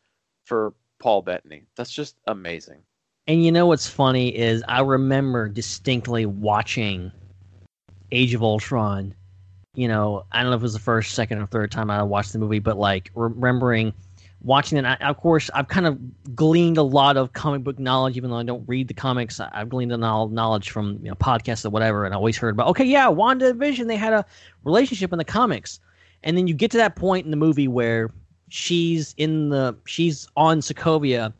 for Paul Bettany. That's just amazing. And you know what's funny is I remember distinctly watching Age of Ultron you know, I don't know if it was the first, second, or third time I watched the movie, but like remembering watching it. I, of course, I've kind of gleaned a lot of comic book knowledge, even though I don't read the comics. I- I've gleaned a knowl- knowledge from you know podcasts or whatever, and I always heard about. Okay, yeah, Wanda Vision, they had a relationship in the comics, and then you get to that point in the movie where she's in the she's on Sokovia.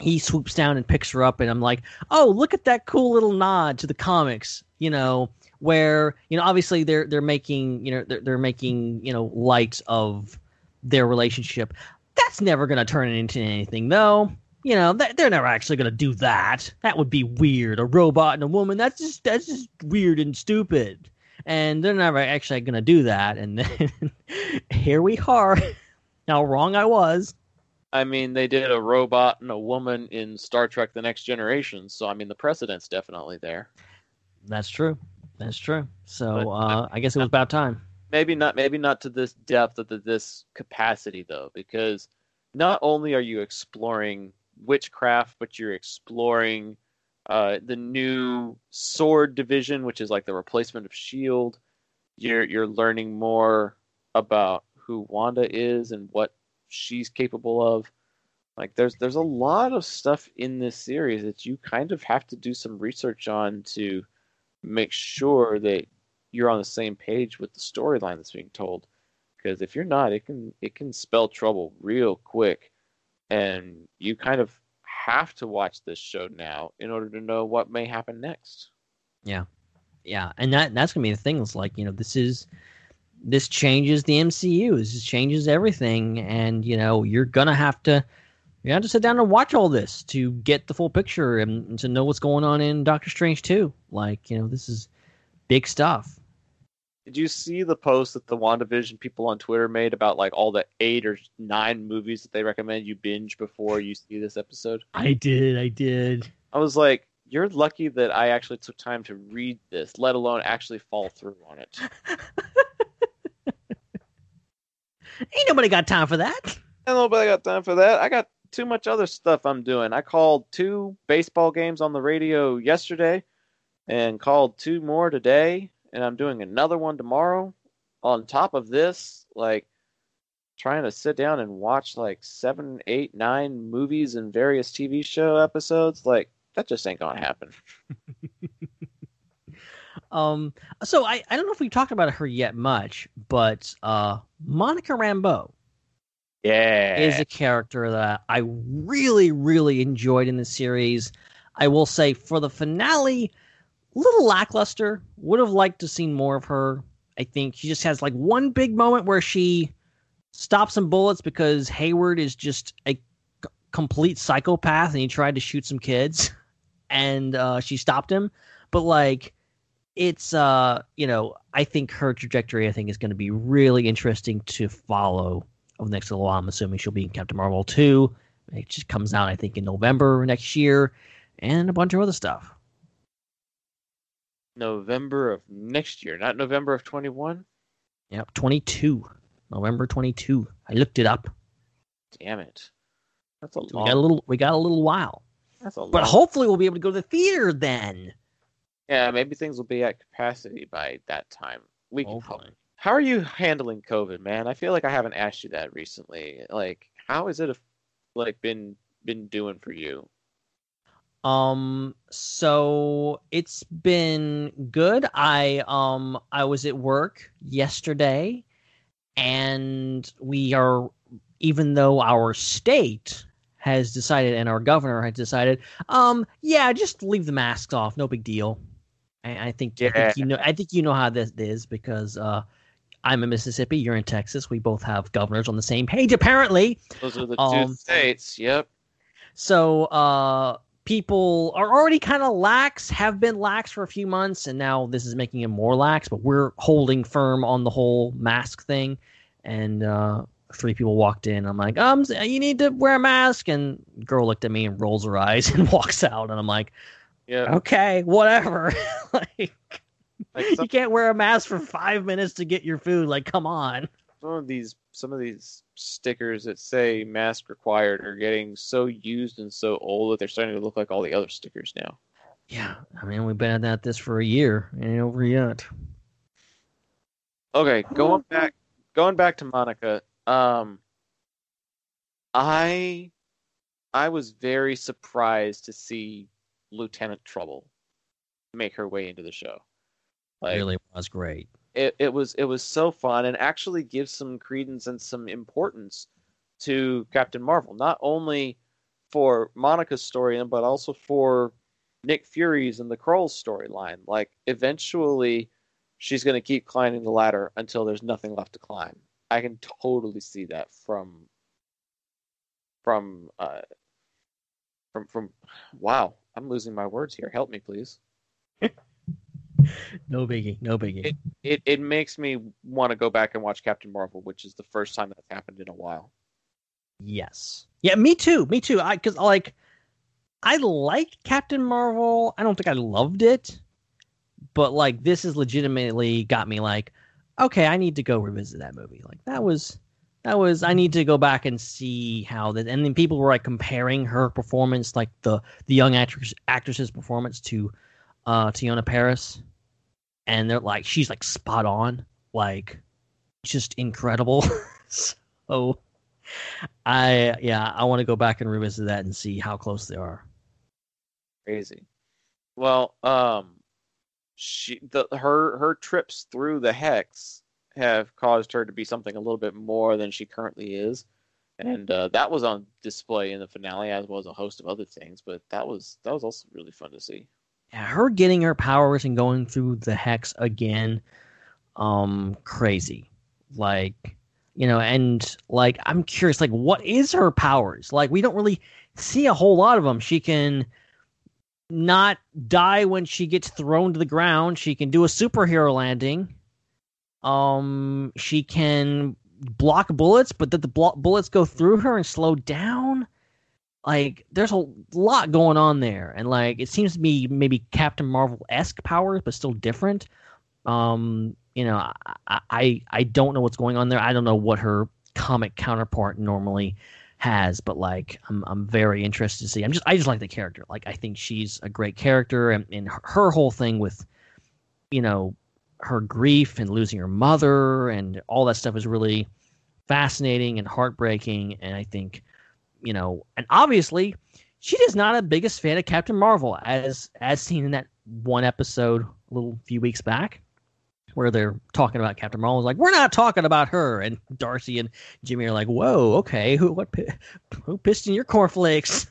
He swoops down and picks her up, and I'm like, oh, look at that cool little nod to the comics, you know, where you know obviously they're they're making you know they're, they're making you know light of their relationship that's never going to turn into anything though. You know th- they're never actually going to do that. That would be weird. A robot and a woman that's just that's just weird and stupid. And they're never actually going to do that. And then (laughs) here we are. (laughs) How wrong i was. I mean, they did a robot and a woman in Star Trek: The Next Generation, so I mean, the precedent's definitely there. that's true. That's true. So But- uh, i guess it was about time maybe not maybe not to this depth to this capacity though because not only are you exploring witchcraft but you're exploring uh, the new sword division which is like the replacement of shield. You're you're learning more about who wanda is and what she's capable of. Like there's there's a lot of stuff in this series that you kind of have to do some research on to make sure that you're on the same page with the storyline that's being told. Because if you're not, it can it can spell trouble real quick, and you kind of have to watch this show now in order to know what may happen next. yeah. Yeah, and that that's gonna be the thing. It's like you know this is this changes the mcu this changes everything. And you know you're gonna have to you have to sit down and watch all this to get the full picture and, to know what's going on in doctor strange too like you know this is big stuff Did you see the post that the WandaVision people on Twitter made about like all the eight or nine movies that they recommend you binge before you see this episode? i did i did I was like, you're lucky that I actually took time to read this, let alone actually fall through on it. (laughs) ain't nobody got time for that I nobody got time for that. I got too much other stuff I'm doing. I called two baseball games on the radio yesterday and called two more today, and I'm doing another one tomorrow. On top of this, like trying to sit down and watch like seven, eight, nine movies and various TV show episodes, like that just ain't gonna happen. (laughs) um so i i don't know if we talked about her yet much but uh monica rambeau Yeah. is a character that I really, really enjoyed in the series. I will say for the finale, little lackluster. Would have liked to seen more of her. I think she just has like one big moment where she stops some bullets because Hayward is just a c- complete psychopath and he tried to shoot some kids (laughs) and uh, she stopped him. But like it's uh you know I think her trajectory I think is going to be really interesting to follow over the next little while. I'm assuming she'll be in Captain Marvel 2. It just comes out, I think, in November next year, and a bunch of other stuff. November of next year, not November of 21. Yep, 22. November 22. I looked it up. Damn it. That's a So we got a little we got a little while. that's a But long- hopefully we'll be able to go to the theater then. Yeah, maybe things will be at capacity by that time. We can hope. Hopefully. How are you handling COVID, man? I feel like I haven't asked you that recently. Like, how has it like been been doing for you? Um so it's been good. I um I was at work yesterday and we are even though our state has decided and our governor has decided um yeah just leave the masks off no big deal I, I think I Yeah. think you know I think you know how this is because uh I'm in Mississippi you're in Texas we both have governors on the same page apparently Those are the two Um, states. Yep. so uh people are already kind of lax, have been lax for a few months, and now this is making it more lax, but we're holding firm on the whole mask thing. And uh three people walked in. I'm like, um, you need to wear a mask. And girl looked at me and rolls her eyes (laughs) and walks out. And I'm like, Yep. okay, whatever. (laughs) like, Like you can't wear a mask for five minutes to get your food. Like, come on. Some of these some of these stickers that say mask required are getting so used and so old that they're starting to look like all the other stickers now. Yeah, I mean, we've been at this for a year. Ain't over yet. Okay, going back going back to Monica. Um I I was very surprised to see Lieutenant Trouble make her way into the show. Like really was great. It, it was it was so fun and actually gives some credence and some importance to Captain Marvel, not only for Monica's story but also for Nick Fury's and the Skrulls storyline. Like eventually she's gonna keep climbing the ladder until there's nothing left to climb. I can totally see that from from uh from from wow, I'm losing my words here. Help me please. (laughs) (laughs) No biggie, no biggie. It it, it makes me want to go back and watch Captain Marvel, which is the first time that's happened in a while. Yes. Yeah, me too. Me too. I cuz like I liked Captain Marvel. I don't think I loved it. But like this has legitimately got me like okay, I need to go revisit that movie. Like that was that was I need to go back and see how that and then people were like comparing her performance like the the young actress actress's performance to uh Teyonah Parris and they're like she's like spot on like just incredible (laughs) so I yeah I want to go back and revisit that and see how close they are Crazy. Well, um, she the her her trips through the hex have caused her to be something a little bit more than she currently is, and uh, that was on display in the finale as well as a host of other things. But that was that was also really fun to see. Her getting her powers and going through the hex again um crazy. Like you know and like i'm curious like what is her powers? Like we don't really see a whole lot of them she can not die when she gets thrown to the ground. She can do a superhero landing. Um she can block bullets but that the blo- bullets go through her and slow down like there's a lot going on there. And like it seems to be maybe captain marvel-esque powers but still different. Um you know I, I i don't know what's going on there. I don't know what her comic counterpart normally has but like i'm i'm very interested to see. I'm just i just like the character. Like i think she's a great character. And, and her, her whole thing with you know her grief and losing her mother and all that stuff is really fascinating and heartbreaking. And i think you know and obviously she is not a biggest fan of captain marvel as as seen in that one episode a little few weeks back where they're talking about captain marvel like we're not talking about her and darcy and jimmy are like whoa okay who what who pissed in your cornflakes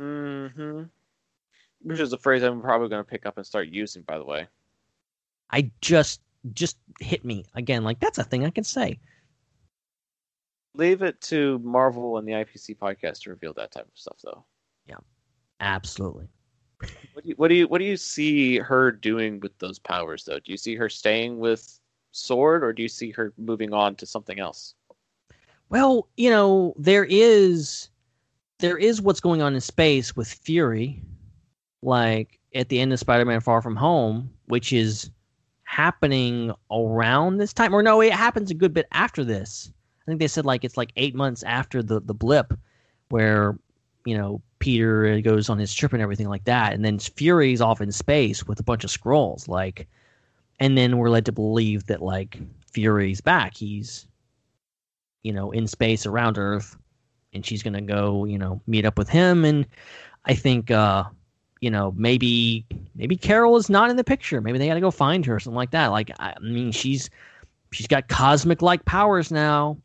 Mm-hmm. Which is a phrase I'm probably going to pick up and start using. By the way, i just just hit me again like that's a thing i can say leave it to Marvel and the IPC podcast to reveal that type of stuff, though. Yeah, absolutely What do you what do you what do you see her doing with those powers, though? Do you see her staying with Sword, or do you see her moving on to something else? Well, you know, there is there is what's going on in space with Fury, like at the end of Spider-Man Far From Home, which is happening around this time. Or no, it happens a good bit after this. I think they said like it's like eight months after the the blip, where you know Peter goes on his trip and everything like that, and then Fury's off in space with a bunch of Skrulls, like, and then we're led to believe that like Fury's back. He's you know, in space around Earth, and she's gonna go, you know, meet up with him. And I think, uh, you know, maybe maybe Carol is not in the picture. Maybe they got to go find her or something like that. Like, I mean, she's she's got cosmic like powers now.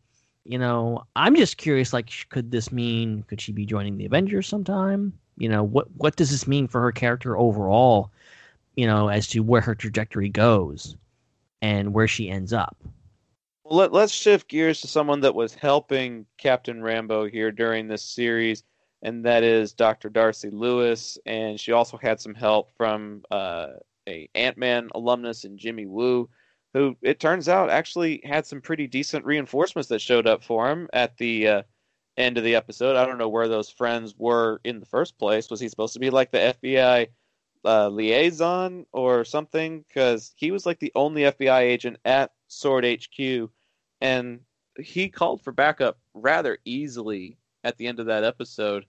You know, I'm just curious. Like, could this mean could she be joining the Avengers sometime? You know, what what does this mean for her character overall? You know, as to where her trajectory goes and where she ends up. Well, let, let's shift gears to someone that was helping Captain Rambeau here during this series, and that is Dr. Darcy Lewis. And she also had some help from uh, a Ant Man alumnus and Jimmy Woo, who it turns out actually had some pretty decent reinforcements that showed up for him at the uh, end of the episode. I don't know where those friends were in the first place. Was he supposed to be like the FBI uh, liaison or something? Because he was like the only FBI agent at Sword HQ and he called for backup rather easily at the end of that episode.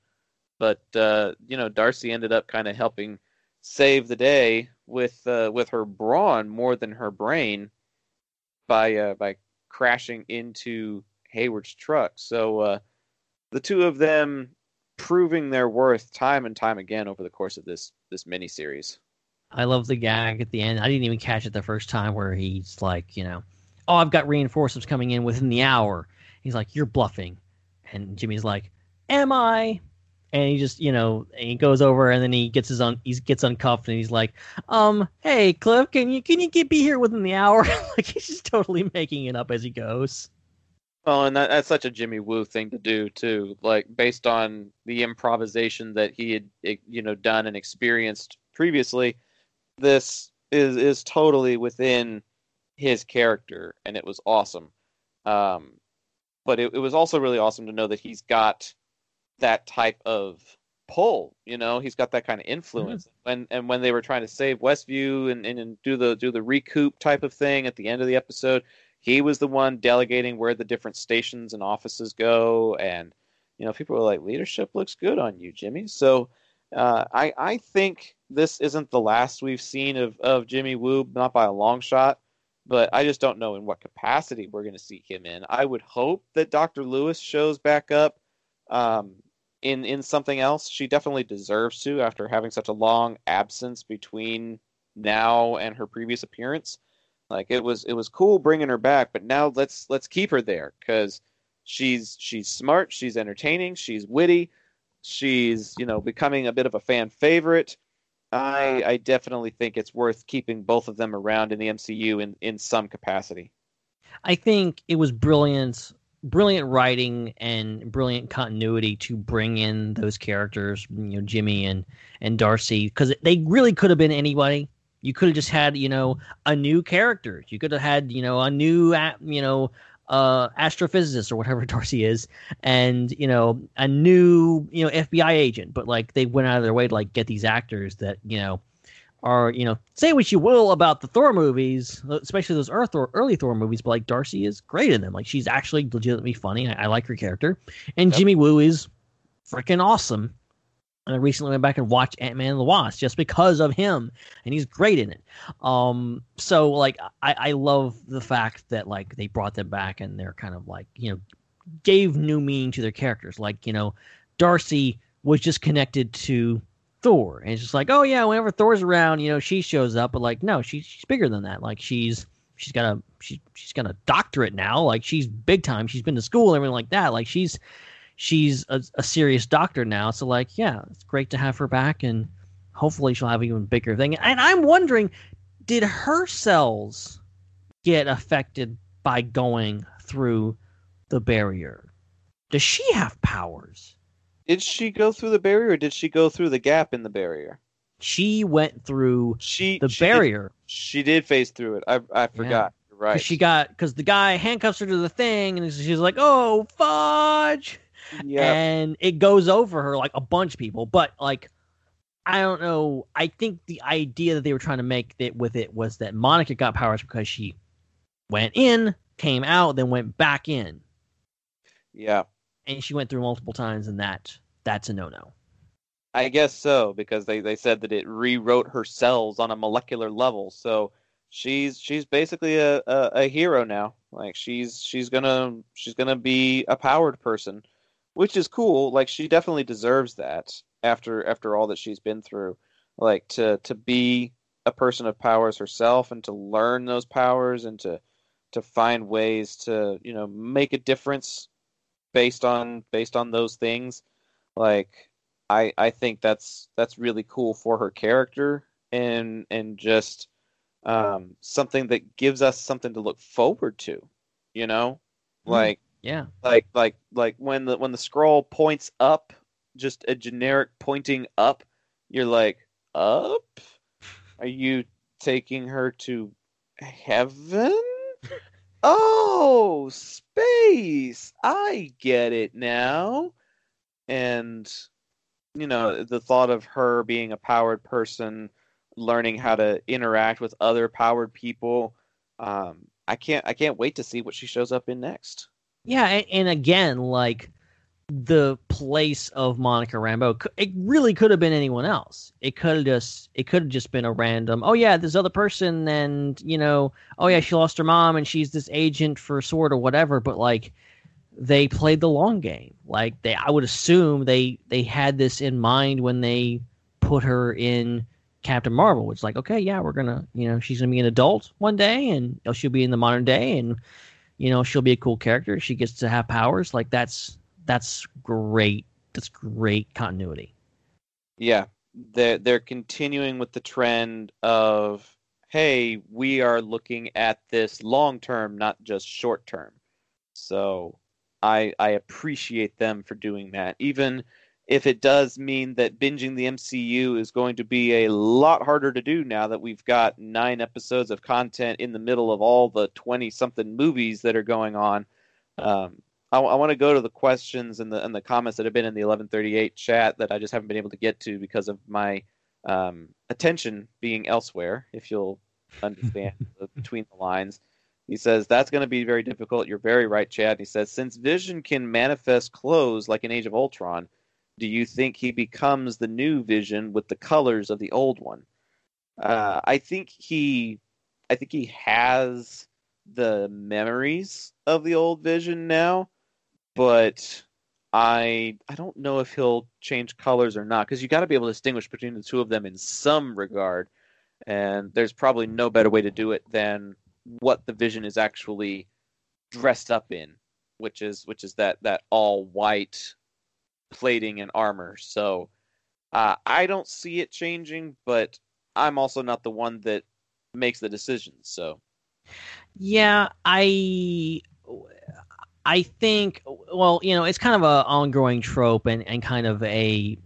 But uh, you know, Darcy ended up kind of helping save the day with uh, with her brawn more than her brain. by uh, by crashing into Hayward's truck. So uh, the two of them proving their worth time and time again over the course of this this miniseries. I love the gag at the end. I didn't even catch it the first time where he's like, you know, oh, I've got reinforcements coming in within the hour. He's like, you're bluffing, and Jimmy's like, am I? And he just, you know, he goes over and then he gets his un, he gets uncuffed and he's like, um, hey Cliff, can you can you get be here within the hour? (laughs) like he's just totally making it up as he goes. Oh, and that, that's such a Jimmy Woo thing to do too. Like based on the improvisation that he had, eh, you know, done and experienced previously, this is is totally within his character, and it was awesome. Um, but it, it was also really awesome to know that he's got that type of pull. You know, he's got that kind of influence. And and when they were trying to save Westview and, and, and do the do the recoup type of thing at the end of the episode, he was the one delegating where the different stations and offices go. And you know, people were like, "Leadership looks good on you, Jimmy." So uh, I I think this isn't the last we've seen of of Jimmy Woo, not by a long shot. But I just don't know in what capacity we're going to see him in. I would hope that Dr. Lewis shows back up um, in in something else. She definitely deserves to after having such a long absence between now and her previous appearance. Like it was it was cool bringing her back, but now let's let's keep her there because she's she's smart, she's entertaining, she's witty, she's you know becoming a bit of a fan favorite. I I definitely think it's worth keeping both of them around in the MCU in in some capacity. I think it was brilliant, brilliant writing and brilliant continuity to bring in those characters, you know, Jimmy and and Darcy, because they really could have been anybody. You could have just had, you know, a new character. You could have had, you know, a new, you know, uh, astrophysicist or whatever (laughs) Darcy is, and you know, a new, you know, FBI agent. But like, they went out of their way to like get these actors that, you know, are you know say what you will about the Thor movies, especially those early Thor movies, but like Darcy is great in them. Like she's actually legitimately funny. I, I like her character, and Yep. Jimmy Woo is freaking awesome. And I recently went back and watched Ant Man and the Wasp just because of him, and he's great in it. Um, so like I, I love the fact that like they brought them back and they're kind of like you know gave new meaning to their characters. Like you know, Darcy was just connected to Thor, and it's just like, oh yeah, whenever Thor's around, you know, she shows up. But like, no, she's she's bigger than that. Like she's she's got a she's she's got a doctorate now. Like she's big time. She's been to school and everything like that. Like she's she's a, a serious doctor now. So like, yeah, it's great to have her back, and hopefully she'll have an even bigger thing. And I'm wondering, did her cells get affected by going through the barrier? Does she have powers? Did she go through the barrier or did she go through the gap in the barrier? She went through She the she did- barrier. she did face through it. I I forgot. You're right. 'Cause she got because the guy handcuffs her to the thing, and she's like, "Oh, fudge!" yeah. and it goes over her like a bunch of people. But like, I don't know. I think the idea that they were trying to make it with it was that Monica got powers because she went in, came out, then went back in, Yeah. And she went through multiple times, and that that's a no no. I guess so because they, they said that it rewrote her cells on a molecular level. So she's she's basically a, a, a hero now. Like she's she's gonna she's gonna be a powered person, which is cool. Like she definitely deserves that after after all that she's been through. Like to to be a person of powers herself and to learn those powers and to to find ways to you know make a difference based on based on those things. Like I I think that's that's really cool for her character and and just um, something that gives us something to look forward to. You know, Mhm. like Yeah, like like like when the when the Skrull points up, just a generic pointing up. You're like up. Are you taking her to heaven? Oh, space. I get it now. And you know, the thought of her being a powered person, learning how to interact with other powered people, um, I can't I can't wait to see what she shows up in next. yeah, and, and again, like the place of Monica Rambeau. It really could have been anyone else. It could have just it could have just been a random. Oh yeah, this other person, and you know, oh yeah, she lost her mom, and she's this agent for Sword or whatever. But like, they played the long game. Like they, I would assume they they had this in mind when they put her in Captain Marvel. Which like, okay, yeah, we're gonna, you know, she's gonna be an adult one day, and she'll be in the modern day, and you know, she'll be a cool character. She gets to have powers. Like that's that's great. That's great continuity. Yeah, they're they're continuing with the trend of hey, we are looking at this long term, not just short term. So I I appreciate them for doing that, even if it does mean that binging the MCU is going to be a lot harder to do now that we've got nine episodes of content in the middle of all the twenty something movies that are going on. Um, I, I want to go to the questions and the and the comments that have been in the 1138 chat that I just haven't been able to get to because of my um, attention being elsewhere. If you'll understand (laughs) the, between the lines, he says that's going to be very difficult. You're very right, Chad. He says since Vision can manifest clothes like in Age of Ultron, do you think he becomes the new Vision with the colors of the old one? Uh, I think he, I think he has the memories of the old Vision now but I I don't know if he'll change colors or not because you got to be able to distinguish between the two of them in some regard, and there's probably no better way to do it than what the Vision is actually dressed up in, which is which is that that all white plating and armor. So uh, I don't see it changing, but I'm also not the one that makes the decisions. So Yeah, I I think well, you know, it's kind of an ongoing trope and and kind of a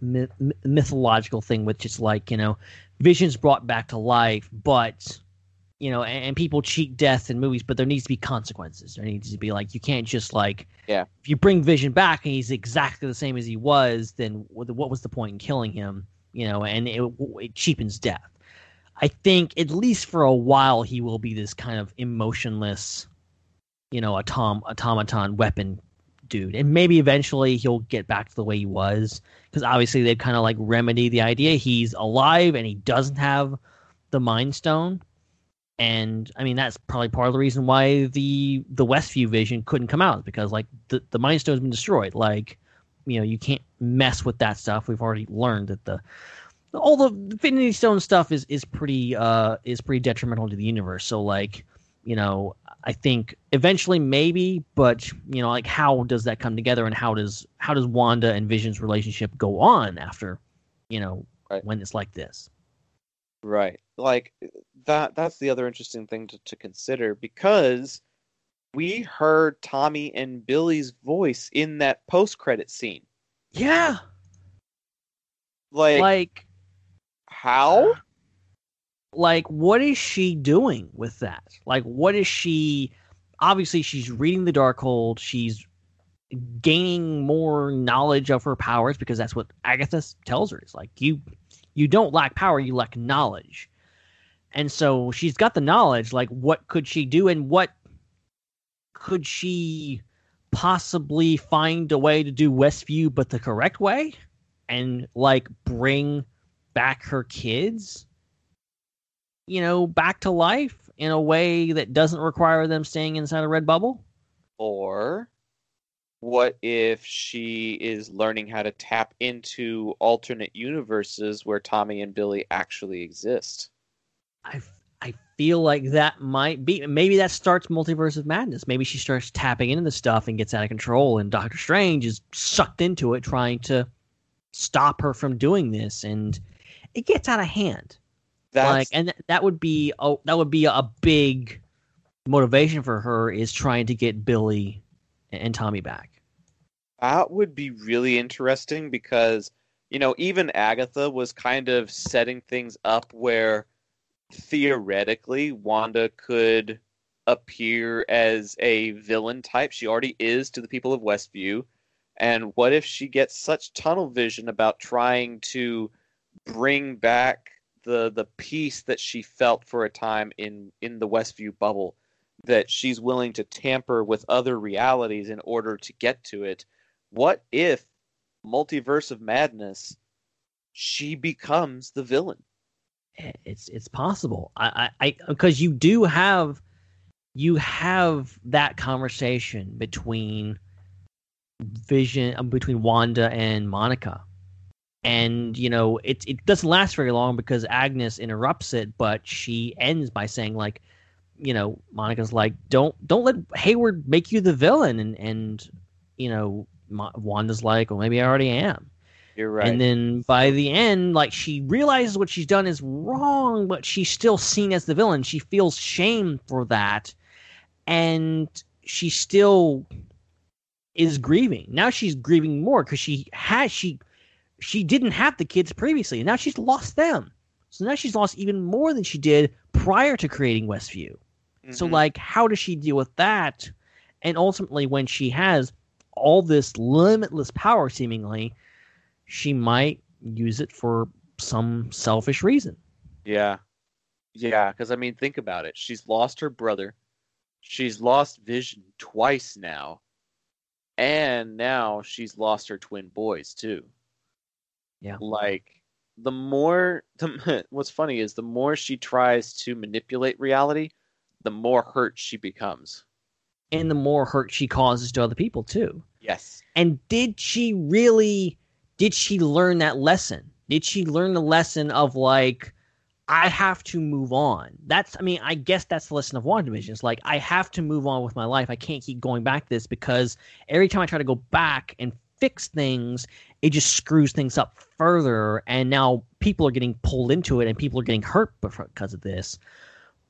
myth- mythological thing with just like you know, visions brought back to life, but you know, and, and people cheat death in movies, but there needs to be consequences. There needs to be like you can't just like Yeah. if you bring Vision back and he's exactly the same as he was, then what what was the point in killing him? You know, and it, it cheapens death. I think at least for a while he will be this kind of emotionless, you know, atom automaton weapon dude, and maybe eventually he'll get back to the way he was because obviously they kind of like remedy the idea he's alive and he doesn't have the Mind Stone, and I mean that's probably part of the reason why the the Westview Vision couldn't come out because like the the Mind Stone's been destroyed, like you know you can't mess with that stuff. We've already learned that the all the Infinity Stone stuff is is pretty uh is pretty detrimental to the universe. So like, you know, I think eventually maybe, but you know, like how does that come together and how does how does Wanda and Vision's relationship go on after, you know, Right. when it's like this? Right. Like that that's the other interesting thing to, to consider because we heard Tommy and Billy's voice in that post credit scene. Yeah. Like, Like how? Like what is she doing with that? Like what is she obviously she's reading the darkhold she's gaining more knowledge of her powers because that's what agatha tells her. It's like you you don't lack power you lack knowledge. And so she's got the knowledge. Like what could she do and what could she possibly find a way to do westview but the correct way? And like bring back her kids you know, back to life in a way that doesn't require them staying inside a red bubble? Or what if she is learning how to tap into alternate universes where Tommy and Billy actually exist? I I feel like that might be maybe that starts multiverse of madness. Maybe she starts tapping into the stuff and gets out of control, and Doctor Strange is sucked into it, trying to stop her from doing this, and it gets out of hand. That's like, and th- that would be that would be a big motivation for her is trying to get Billy and Tommy back. That would be really interesting because, you know, even Agatha was kind of setting things up where theoretically Wanda could appear as a villain type. She already is to the people of Westview. And what if she gets such tunnel vision about trying to bring back the the peace that she felt for a time in in the Westview bubble that she's willing to tamper with other realities in order to get to it what if multiverse of madness she becomes the villain eh, it's it's possible. I I because you do have you have that conversation between Vision between Wanda and Monica. And you know, it it doesn't last very long because Agnes interrupts it, but she ends by saying like, you know, Monica's like, "Don't don't let Hayward make you the villain," and and you know, Wanda's like, "Well, maybe I already am." You're right. And then by the end, like she realizes what she's done is wrong, but she's still seen as the villain. She feels shame for that, and she still is grieving. Now she's grieving more because she has she she didn't have the kids previously, and now she's lost them. So now she's lost even more than she did prior to creating Westview. Mm-hmm. So like, how does she deal with that? And ultimately, when she has all this limitless power, seemingly she might use it for some selfish reason. Yeah. Yeah, because I mean, think about it. She's lost her brother. She's lost Vision twice now. And now she's lost her twin boys too. Yeah. Like the more the, (laughs) what's funny is the more she tries to manipulate reality, the more hurt she becomes. And the more hurt she causes to other people too. Yes. And did she really did she learn that lesson? Did she learn the lesson of like, I have to move on? That's, I mean, I guess that's the lesson of One WandaVision. It's like, I have to move on with my life. I can't keep going back this because every time I try to go back and fix things, it just screws things up further. And now people are getting pulled into it and people are getting hurt because of this.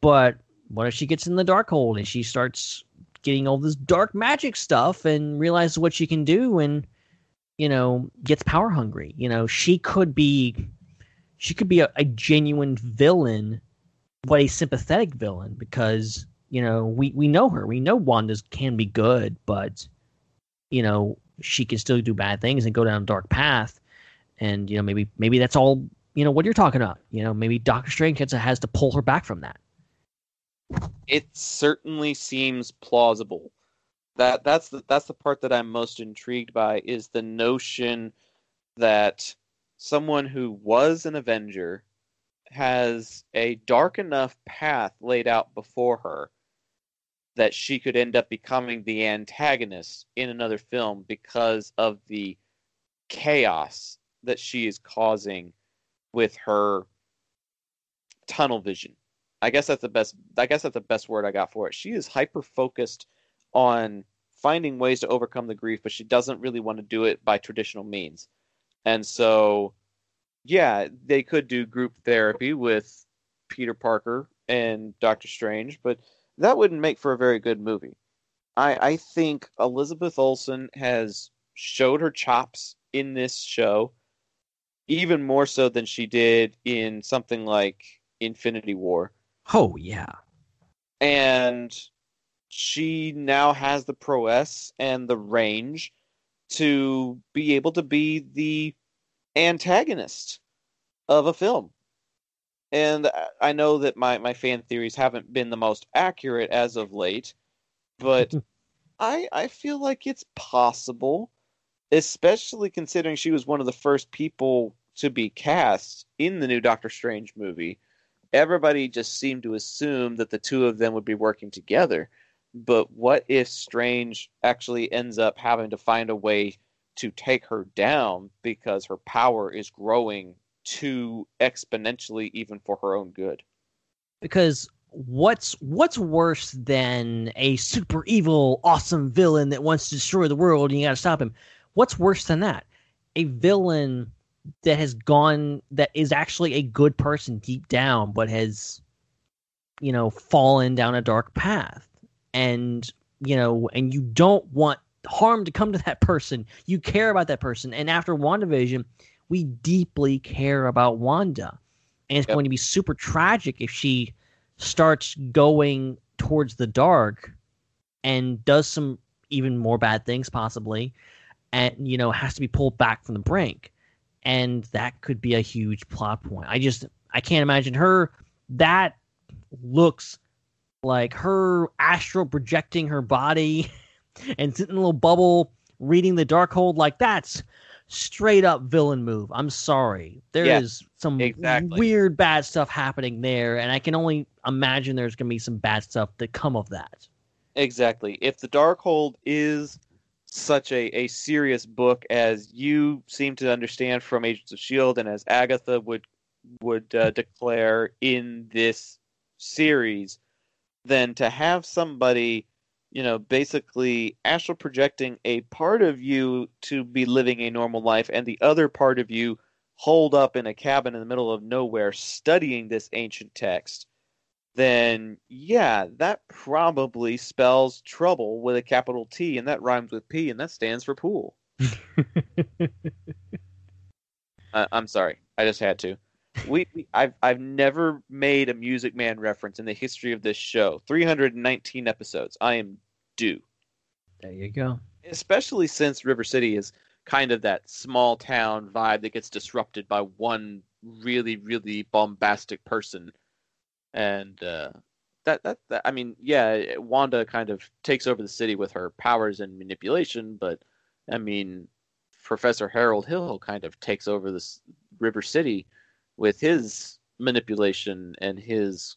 But what if she gets in the Darkhold and she starts getting all this dark magic stuff and realizes what she can do and you know, gets power hungry. You know, she could be she could be a, a genuine villain, but a sympathetic villain because, you know, we, we know her. We know Wanda's can be good, but you know, she can still do bad things and go down a dark path. And, you know, maybe maybe that's all you know what you're talking about. You know, maybe Doctor Strange has to pull her back from that. It certainly seems plausible that that's the that's the part that I'm most intrigued by is the notion that someone who was an Avenger has a dark enough path laid out before her that she could end up becoming the antagonist in another film because of the chaos that she is causing with her tunnel vision. I guess that's the best I guess that's the best word I got for it. She is hyper focused on finding ways to overcome the grief, but she doesn't really want to do it by traditional means. And so, yeah, they could do group therapy with Peter Parker and Doctor Strange, but that wouldn't make for a very good movie. I, I think Elizabeth Olsen has showed her chops in this show, even more so than she did in something like Infinity War. Oh, yeah. And she now has the prowess and the range to be able to be the antagonist of a film. And I know that my, my fan theories haven't been the most accurate as of late, but (laughs) I I feel like it's possible, especially considering she was one of the first people to be cast in the new Doctor Strange movie. Everybody just seemed to assume that the two of them would be working together. But what if Strange actually ends up having to find a way to take her down because her power is growing too exponentially even for her own good? Because what's what's worse than a super evil awesome villain that wants to destroy the world and you got to stop him? What's worse than that? A villain that has gone that is actually a good person deep down but has you know fallen down a dark path and you know, and you don't want harm to come to that person. You care about that person. And after WandaVision, we deeply care about Wanda. And it's yep. going to be super tragic if she starts going towards the dark and does some even more bad things possibly and you know has to be pulled back from the brink and that could be a huge plot point i just i can't imagine her that looks like her astral projecting her body (laughs) and sitting in a little bubble reading the Darkhold like that's straight up villain move. I'm sorry. There is Yes, some exactly. weird bad stuff happening there, and I can only imagine there's gonna be some bad stuff that come of that. Exactly. If the Darkhold is such a, a serious book as you seem to understand from Agents of Shield, and as Agatha would would uh, declare in this series, then to have somebody, you know, basically astral projecting a part of you to be living a normal life, and the other part of you holed up in a cabin in the middle of nowhere studying this ancient text then yeah, that probably spells trouble with a capital T, and that rhymes with P, and that stands for pool. (laughs) uh, I'm sorry, I just had to. We, we, I've, I've never made a Music Man reference in the history of this show. 319 episodes. I am due, There you go. especially since River City is kind of that small town vibe that gets disrupted by one really, really bombastic person and uh, that, that that I mean, yeah, Wanda kind of takes over the city with her powers and manipulation, but I mean, Professor Harold Hill kind of takes over this River City with his manipulation and his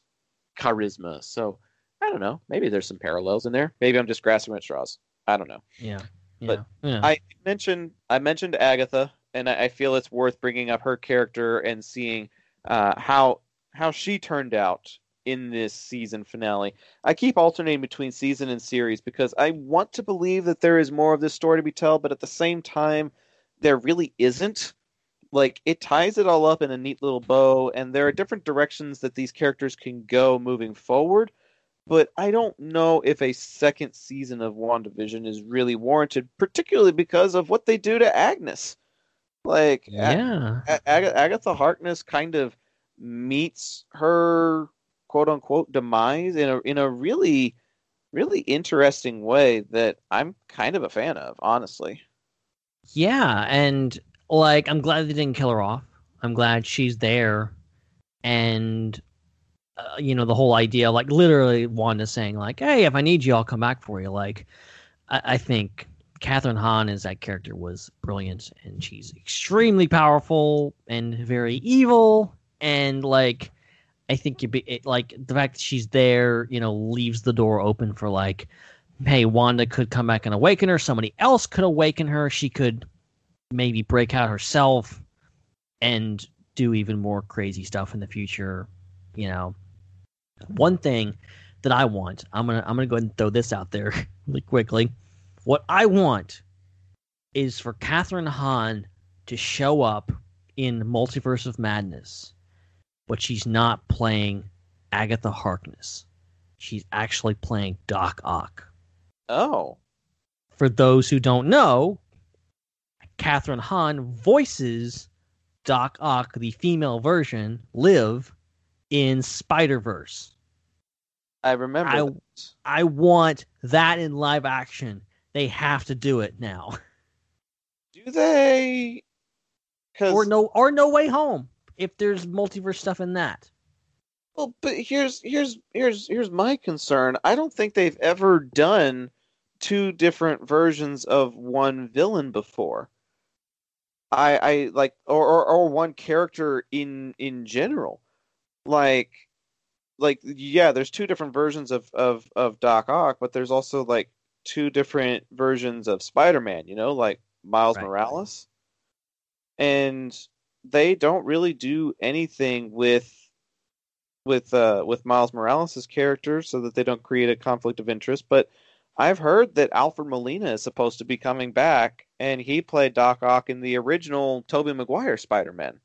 charisma. So I don't know. Maybe there's some parallels in there. Maybe I'm just grasping at straws. I don't know. Yeah. Yeah. But yeah. I mentioned I mentioned Agatha, and I, I feel it's worth bringing up her character and seeing uh, how how she turned out in this season finale. I keep alternating between season and series because I want to believe that there is more of this story to be told, but at the same time, there really isn't. Like it ties it all up in a neat little bow, and there are different directions that these characters can go moving forward. But I don't know if a second season of WandaVision is really warranted, particularly because of what they do to Agnes. Like, yeah. A- Ag- Agatha Harkness kind of meets her quote unquote demise in a in a really really interesting way that I'm kind of a fan of, honestly. Yeah, and like I'm glad they didn't kill her off. I'm glad she's there, and uh, you know the whole idea, like literally Wanda saying like, "Hey, if I need you, I'll come back for you." Like, I, I think Kathryn Hahn as that character was brilliant, and she's extremely powerful and very evil, and like. I think you'd be it, like the fact that she's there, you know, leaves the door open for like, hey, Wanda could come back and awaken her. Somebody else could awaken her. She could maybe break out herself and do even more crazy stuff in the future. You know, one thing that I want, I'm gonna I'm gonna go ahead and throw this out there (laughs) really quickly. What I want is for Kathryn Hahn to show up in Multiverse of Madness, but she's not playing Agatha Harkness. She's actually playing Doc Ock. Oh, For those who don't know, Kathryn Hahn voices Doc Ock, the female version, Liv, in Spider Verse. I remember. I- that. I want that in live action. They have to do it now, (laughs) Do they? Cause, or no, or no way home. If there's multiverse stuff in that, Well, but here's here's here's here's my concern. I don't think they've ever done two different versions of one villain before. I I like or or, or one character in in general. Like like yeah, there's two different versions of of of Doc Ock, but there's also like two different versions of Spider-Man, you know, like Miles Right. Morales. And they don't really do anything with with uh with Miles Morales' character so that they don't create a conflict of interest. But I've heard that Alfred Molina is supposed to be coming back, and he played Doc Ock in the original Tobey Maguire Spider-Man.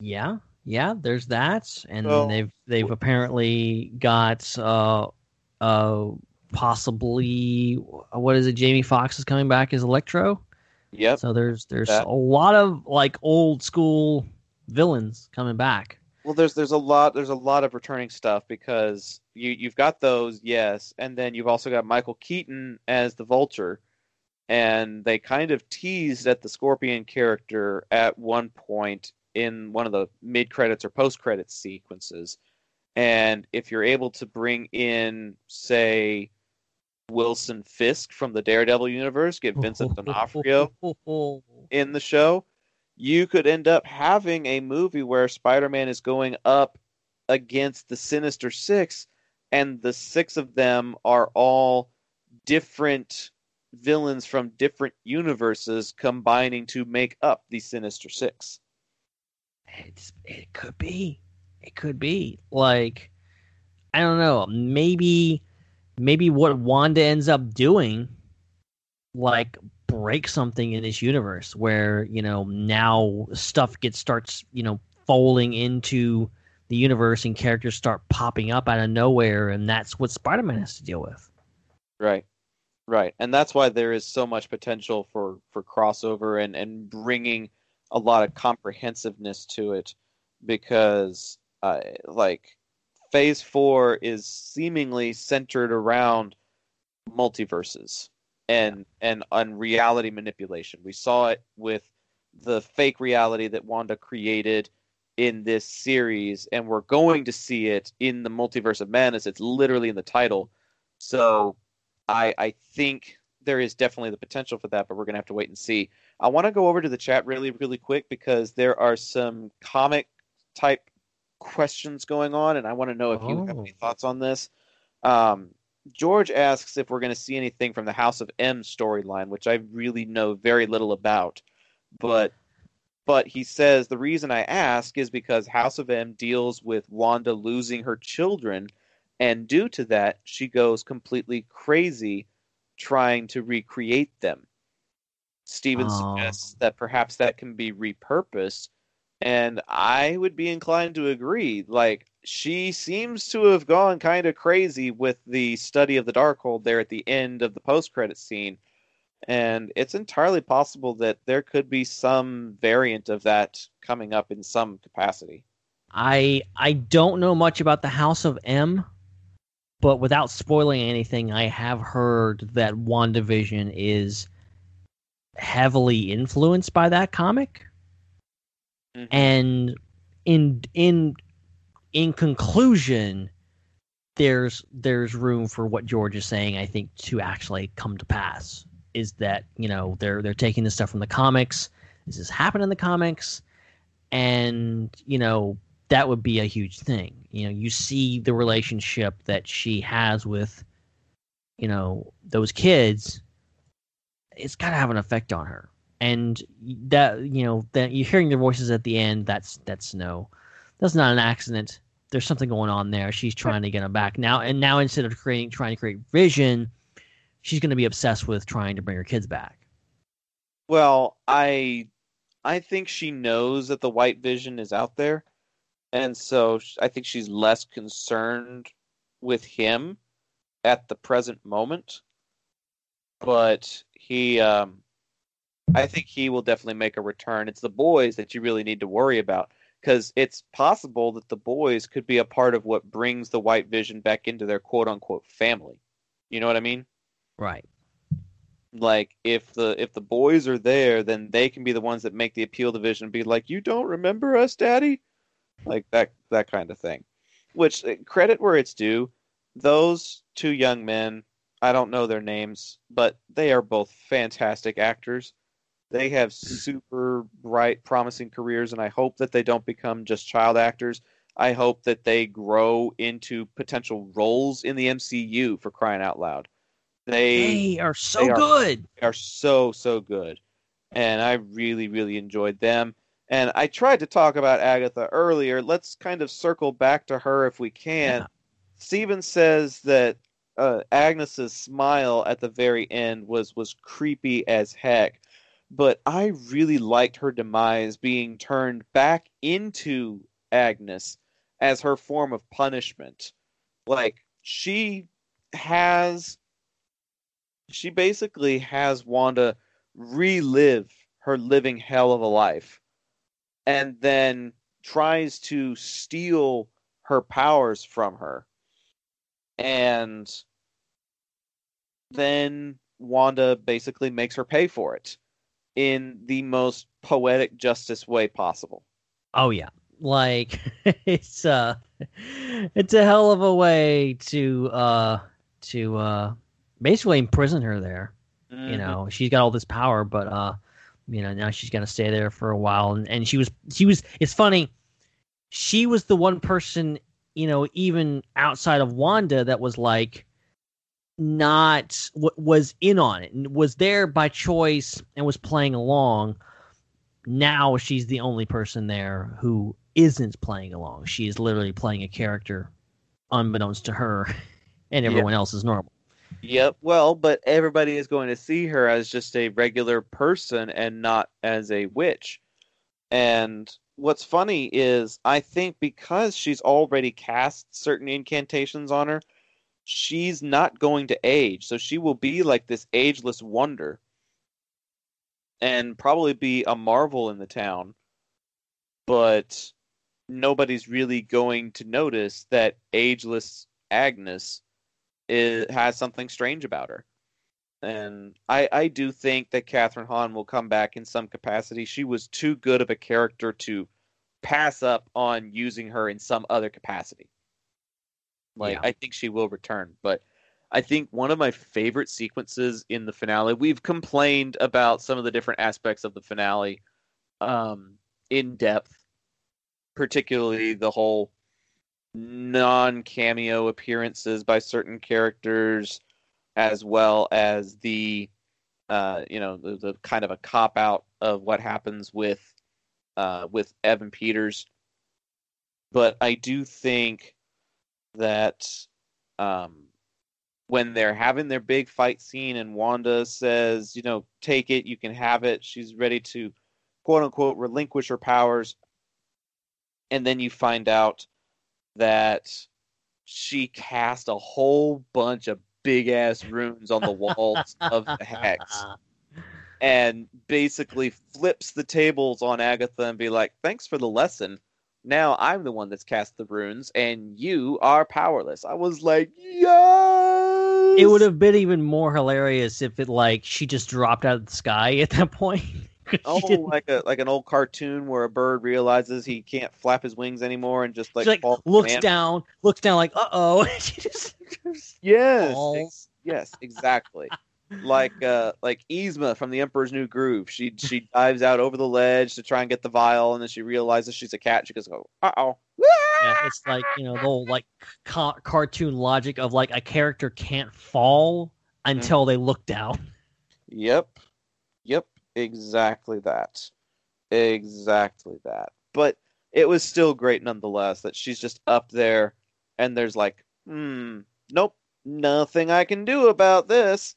yeah, yeah, there's that, and So- they've they've apparently got uh uh possibly what is it? Jamie Foxx is coming back as Electro. Yep. So there's there's That- a lot of like old school villains coming back. Well, there's there's a lot there's a lot of returning stuff because you you've got those yes, and then you've also got Michael Keaton as the Vulture, and they kind of teased at the Scorpion character at one point in one of the mid credits or post credits sequences, and if you're able to bring in say Wilson Fisk from the Daredevil universe, get Vincent (laughs) D'Onofrio (laughs) in the show, you could end up having a movie where Spider-Man is going up against the Sinister Six, and the six of them are all different villains from different universes combining to make up the Sinister Six. It's, it could be. It could be. Like, I don't know. Maybe, maybe what Wanda ends up doing, like, break something in this universe where you know now stuff gets starts you know folding into the universe and characters start popping up out of nowhere, and that's what Spider-Man has to deal with. Right. Right. And that's why there is so much potential for for crossover and and bringing a lot of comprehensiveness to it because uh, like phase 4 is seemingly centered around multiverses and and on reality manipulation. We saw it with the fake reality that Wanda created in this series, and we're going to see it in the Multiverse of Madness. It's literally in the title. So I I think there is definitely the potential for that, but we're gonna have to wait and see. I want to go over to the chat really really quick because there are some comic type questions going on, and I want to know if you have any thoughts on this. Um, George asks if we're going to see anything from the House of M storyline, which I really know very little about. But but he says the reason I ask is because House of M deals with Wanda losing her children, and due to that, she goes completely crazy trying to recreate them. Steven Oh. suggests that perhaps that can be repurposed, and I would be inclined to agree. Like she seems to have gone kind of crazy with the study of the Darkhold there at the end of the post-credit scene, and it's entirely possible that there could be some variant of that coming up in some capacity. I I don't know much about the House of M, but without spoiling anything, I have heard that WandaVision is heavily influenced by that comic. Mhm. And in in in conclusion, there's there's room for what George is saying, I think, to actually come to pass. Is that, you know, they're they're taking this stuff from the comics. This has happened in the comics, and you know, that would be a huge thing. You know, you see the relationship that she has with, you know, those kids. It's got to have an effect on her, and that you know that you're hearing their voices at the end. That's that's no, that's not an accident. There's something going on there. She's trying to get him back now, and now instead of creating trying to create vision, she's going to be obsessed with trying to bring her kids back. Well, I I think she knows that the white vision is out there, and so I think she's less concerned with him at the present moment. But he, um, I think he will definitely make a return. It's the boys that you really need to worry about because it's possible that the boys could be a part of what brings the white vision back into their quote unquote family. You know what I mean? Right. like if the if the boys are there then they can be the ones that make the appeal division and be like you don't remember us daddy like that that kind of thing which uh, credit where it's due those two young men i don't know their names but they are both fantastic actors they have super bright promising careers and i hope that they don't become just child actors. I hope that they grow into potential roles in the mcu for crying out loud. They They are so they are- good. are so so good. And i really really enjoyed them. And i tried to talk about agatha earlier. Let's kind of circle back to her if we can. Yeah. steven says that uh, agnes's smile at the very end was was creepy as heck but i really liked her demise being turned back into agnes as her form of punishment like she has she basically has Wanda relive her living hell of a life and then tries to steal her powers from her. And then Wanda basically makes her pay for it in the most poetic justice way possible. Oh yeah. Like (laughs) it's uh it's a hell of a way to uh to uh basically imprison her there. Mhm. You know, she's got all this power, but uh, you know, now she's gonna stay there for a while. And and she was she was. It's funny. She was the one person, you know, even outside of Wanda, that was like not w- was in on it and was there by choice and was playing along. Now she's the only person there who isn't playing along. She is literally playing a character unbeknownst to her, (laughs) and Yeah. everyone else is normal. Yep. Well, but everybody is going to see her as just a regular person and not as a witch. And what's funny is I think because she's already cast certain incantations on her, she's not going to age. So she will be like this ageless wonder and probably be a marvel in the town. But nobody's really going to notice that ageless Agnes it has something strange about her. And I, I do think that Kathryn Hahn will come back in some capacity. She was too good of a character to pass up on using her in some other capacity. Like Yeah. I think she will return, but I think one of my favorite sequences in the finale. We've complained about some of the different aspects of the finale um, in depth, particularly the whole non cameo appearances by certain characters, as well as the uh, you know the, the kind of a cop out of what happens with uh, with Evan Peters. But I do think that um, when they're having their big fight scene and Wanda says, you know, take it, you can have it, she's ready to quote unquote relinquish her powers. And then you find out that she cast a whole bunch of big ass runes on the walls of the hex (laughs) and basically flips the tables on Agatha and be like, thanks for the lesson. Now I'm the one that's cast the runes and you are powerless. I was like, yes! It would have been even more hilarious if it like she just dropped out of the sky at that point. (laughs) Oh, like a like an old cartoon where a bird realizes he can't flap his wings anymore and just like, like looks down, looks down like, uh oh. (laughs) she just Yes, ex- yes, exactly. (laughs) like uh like Yzma from the Emperor's New Groove. She she dives out over the ledge to try and get the vial, and then she realizes she's a cat. She goes, "Oh, uh oh." Yeah, it's like you know the whole like ca- cartoon logic of like a character can't fall until they look down. Yep. Yep. Exactly that. Exactly that. But it was still great nonetheless that she's just up there and there's like, hmm, nope, nothing I can do about this.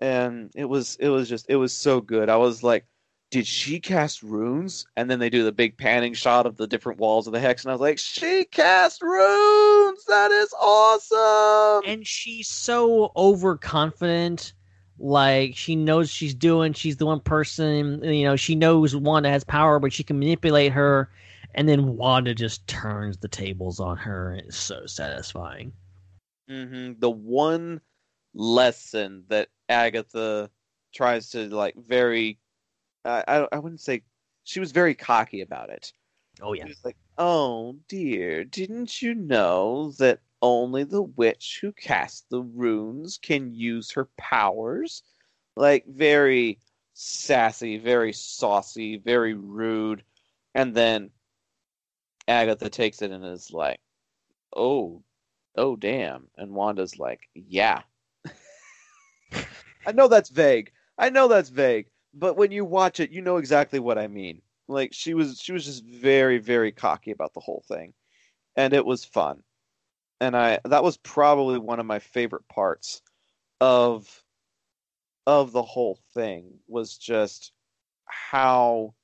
And it was it was just it was so good. I was like, did she cast runes? And then they do the big panning shot of the different walls of the hex, and I was like, she cast runes! That is awesome! And she's so overconfident. Like she knows she's doing. She's the one person. You know, she knows Wanda has power, but she can manipulate her. And then Wanda just turns the tables on her. and It's so satisfying. hmm The one lesson that Agatha tries to like very, I I, I wouldn't say she was very cocky about it. Oh yeah. Like, "Oh dear, didn't you know that only the witch who casts the runes can use her powers?" Like very sassy, very saucy, very rude, and then Agatha takes it and is like, "Oh, oh damn," and Wanda's like, "Yeah." I know that's vague. I know that's vague, but when you watch it, you know exactly what I mean. Like she was she was just very very cocky about the whole thing. And it was fun. And I that was probably one of my favorite parts of of the whole thing was just how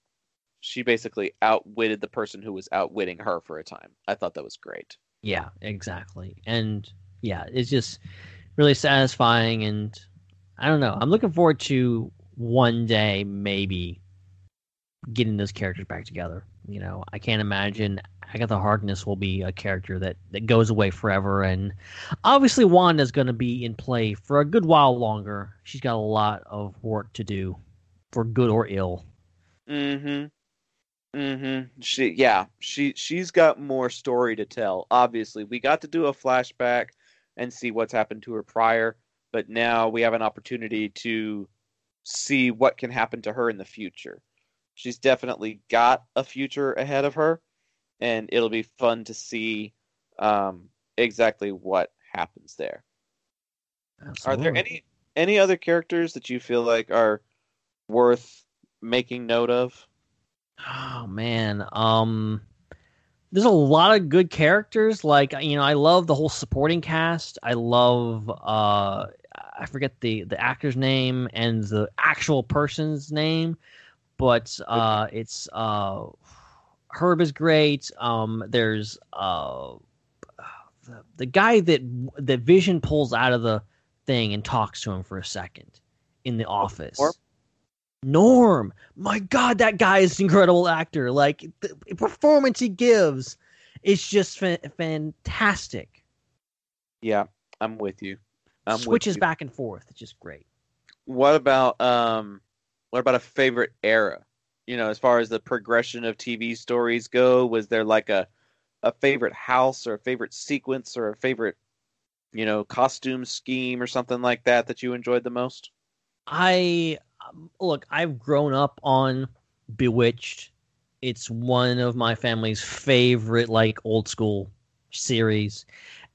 she basically outwitted the person who was outwitting her for a time. I thought that was great. Yeah, exactly. And yeah, it's just really satisfying and I don't know. I'm looking forward to one day maybe getting those characters back together. You know, I can't imagine Agatha Harkness will be a character that, that goes away forever and obviously Wanda's gonna be in play for a good while longer. She's got a lot of work to do for good or ill. Mm Mhm. Mm Mhm. She yeah, she she's got more story to tell. Obviously, we got to do a flashback and see what's happened to her prior, but now we have an opportunity to see what can happen to her in the future. She's definitely got a future ahead of her, and it'll be fun to see um, exactly what happens there. Are there any any other characters that you feel like are worth making note of? Oh man, um, there's a lot of good characters. Like you know, I love the whole supporting cast. I love uh, I forget the the actor's name and the actual person's name, but uh, it's uh, Herb is great. Um, there's uh, the, the guy that that Vision pulls out of the thing and talks to him for a second in the office. Norm? Norm, my God, that guy is an incredible actor. Like the performance he gives is just fa- fantastic. Yeah, I'm with you. I'm Switches back and forth. It's just great. What about um what about a favorite era? You know, as far as the progression of TV stories go, was there like a a favorite house or a favorite sequence or a favorite you know, costume scheme or something like that that you enjoyed the most? I um, look. I've grown up on Bewitched. It's one of my family's favorite, like old school series,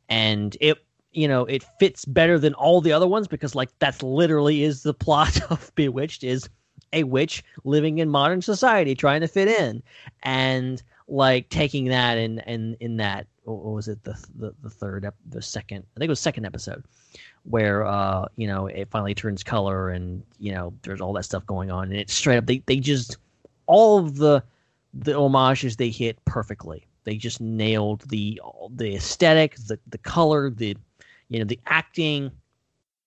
and it you know it fits better than all the other ones because like that's literally is the (laughs) plot of Bewitched is a witch living in modern society trying to fit in, and like taking that and and in that what was it the the, the third ep- the second I think it was second episode where uh you know it finally turns color and you know there's all that stuff going on and it's straight up they they just all of the the homages they hit perfectly. They just nailed the the aesthetic the the color the you know the acting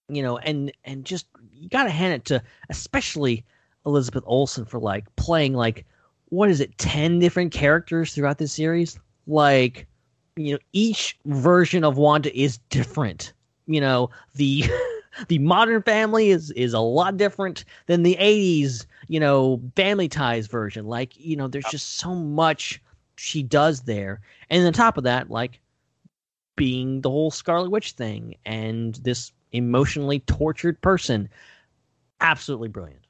you know and and just you got to hand it to especially Elizabeth Olsen for like playing like what is it 10 different characters throughout this series? Like you know each version of Wanda is different. You know the (laughs) the modern family is is a lot different than the 80s you know family ties version. Like you know there's just so much she does there. And on top of that like being the whole scarlet witch thing and this emotionally tortured person. Absolutely brilliant.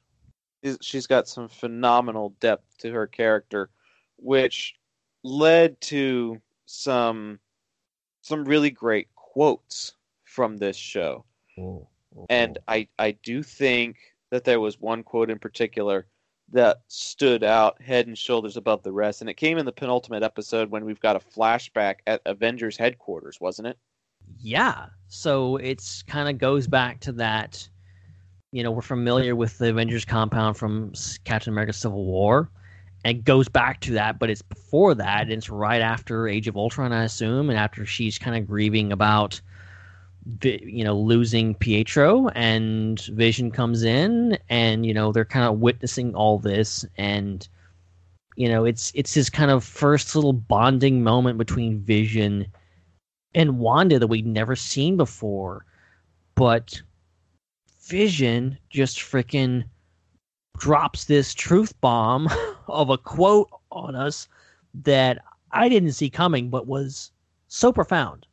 She's- She's got some phenomenal depth to her character, which led to some some really great quotes from this show. And I, I do think that there was one quote in particular that stood out head and shoulders above the rest. And it came in the penultimate episode when we've got a flashback at Avengers headquarters, wasn't it? yeah so it's kind of goes back to that you know we're familiar with the avengers compound from captain america civil war and it goes back to that but it's before that and it's right after age of ultron i assume and after she's kind of grieving about you know losing pietro and vision comes in and you know they're kind of witnessing all this and you know it's it's his kind of first little bonding moment between vision and Wanda that we'd never seen before. But Vision just freaking drops this truth bomb (laughs) of a quote on us that I didn't see coming, but was so profound.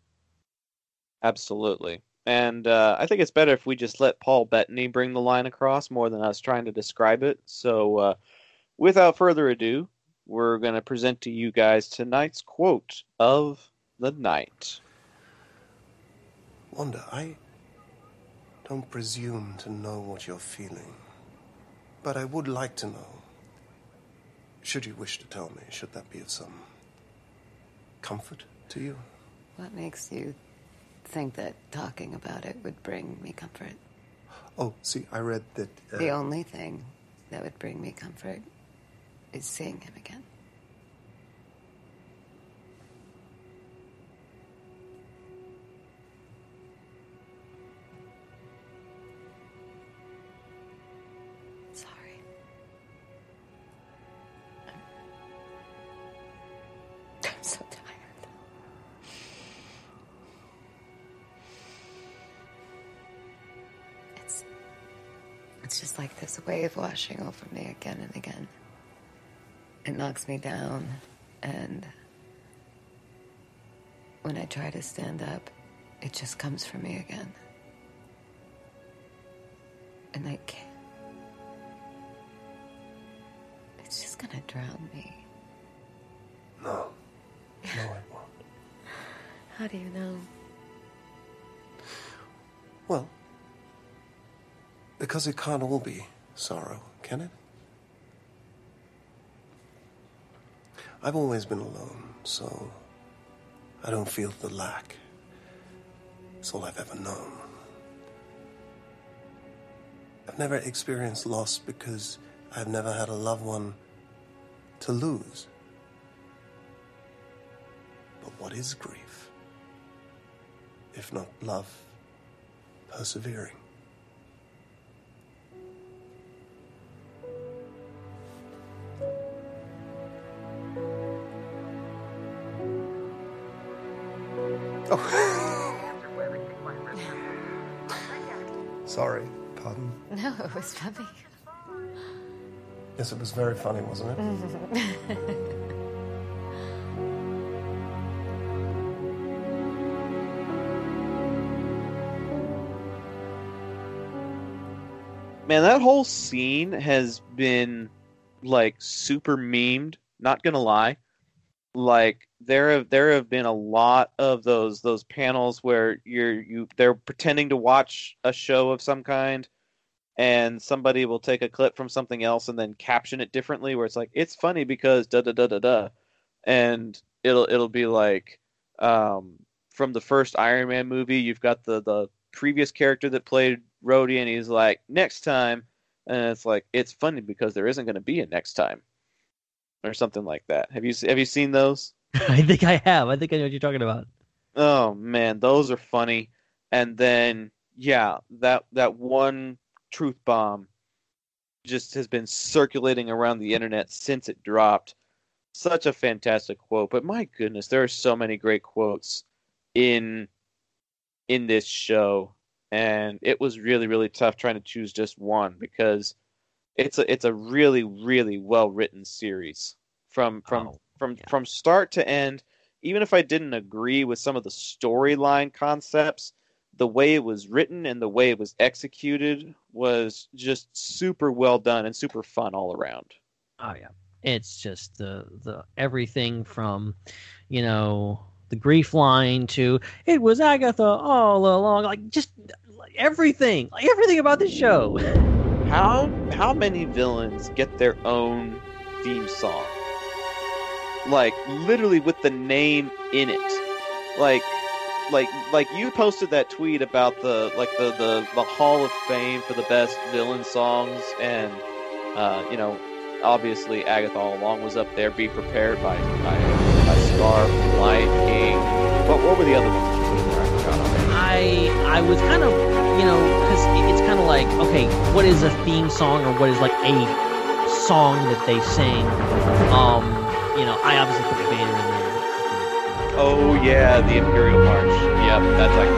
Absolutely. And uh, I think it's better if we just let Paul Bettany bring the line across more than us trying to describe it. So, uh, without further ado, we're going to present to you guys tonight's quote of the night. Wanda, I don't presume to know what you're feeling, but I would like to know. Should you wish to tell me, should that be of some comfort to you? What makes you think that talking about it would bring me comfort? Oh, see, I read that. Uh, The only thing that would bring me comfort is seeing him again. Wave washing over me again and again. It knocks me down, and when I try to stand up, it just comes for me again. And I can't. It's just gonna drown me. No. No, it (laughs) won't. How do you know? Well, because it can't all be sorrow, can it? I've always been alone, so I don't feel the lack. It's all I've ever known. I've never experienced loss because I've never had a loved one to lose. But what is grief? If not love persevering? Yes, it was very funny, wasn't it? Man, that whole scene has been like super memed. Not gonna lie, like there have there have been a lot of those those panels where you're you they're pretending to watch a show of some kind, and somebody will take a clip from something else and then caption it differently, where it's like it's funny because da da da da da, and it'll it'll be like um, from the first Iron Man movie, you've got the the previous character that played Rhodey, and he's like, next time, and it's like it's funny because there isn't going to be a next time, or something like that. Have you have you seen those? (laughs) I think I have. I think I know what you're talking about. Oh man, those are funny. And then yeah, that that one truth bomb just has been circulating around the internet since it dropped. Such a fantastic quote, but my goodness, there are so many great quotes in in this show and it was really really tough trying to choose just one because it's a it's a really really well written series from from Oh, from yeah. from start to end even if i didn't agree with some of the storyline concepts the way it was written and the way it was executed was just super well done and super fun all around Oh yeah, it's just the the everything from, you know, the grief line to it was Agatha all along. Like just everything, like everything about the show. (laughs) how how many villains get their own theme song like literally with the name in it like like like you posted that tweet about the like the the, the hall of fame for the best villain songs and uh you know obviously agatha all along was up there be prepared by by, by scar lion king what, what were the other ones i I was kind of you know because it's kind of like okay, what is a theme song or what is like a song that they sing? Um, you know, I obviously put the Vader in. Oh yeah the imperial march yep that's like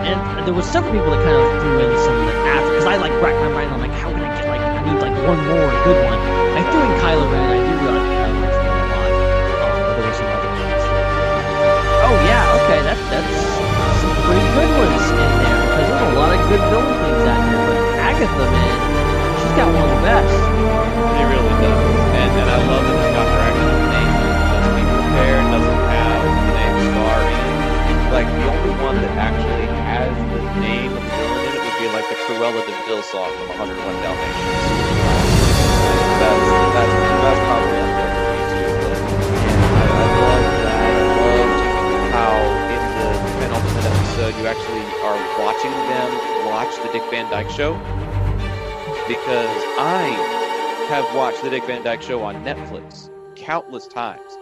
and there was several people that kind of threw in some of the after because I like racked my brain. I'm like, how can I get like I need like one more good one. I threw in Kylo Ren. I do really like Kylo Ren's a lot. Um, but there were some other ones. Oh yeah, okay, that that's some pretty good ones in there because there's a lot of good villain things out there. But Agatha, man, she's got one of the best. It really does. And, and I love that doesn't have the name Scar in it. Like, the only one that actually has the name of villain in it would be like the Cruella de Vil song from 101 Dalmatians. That's, that's, that's probably up there I, love that. I loved how in the penultimate episode you actually are watching them watch the Dick Van Dyke Show because I have watched the Dick Van Dyke Show on Netflix countless times.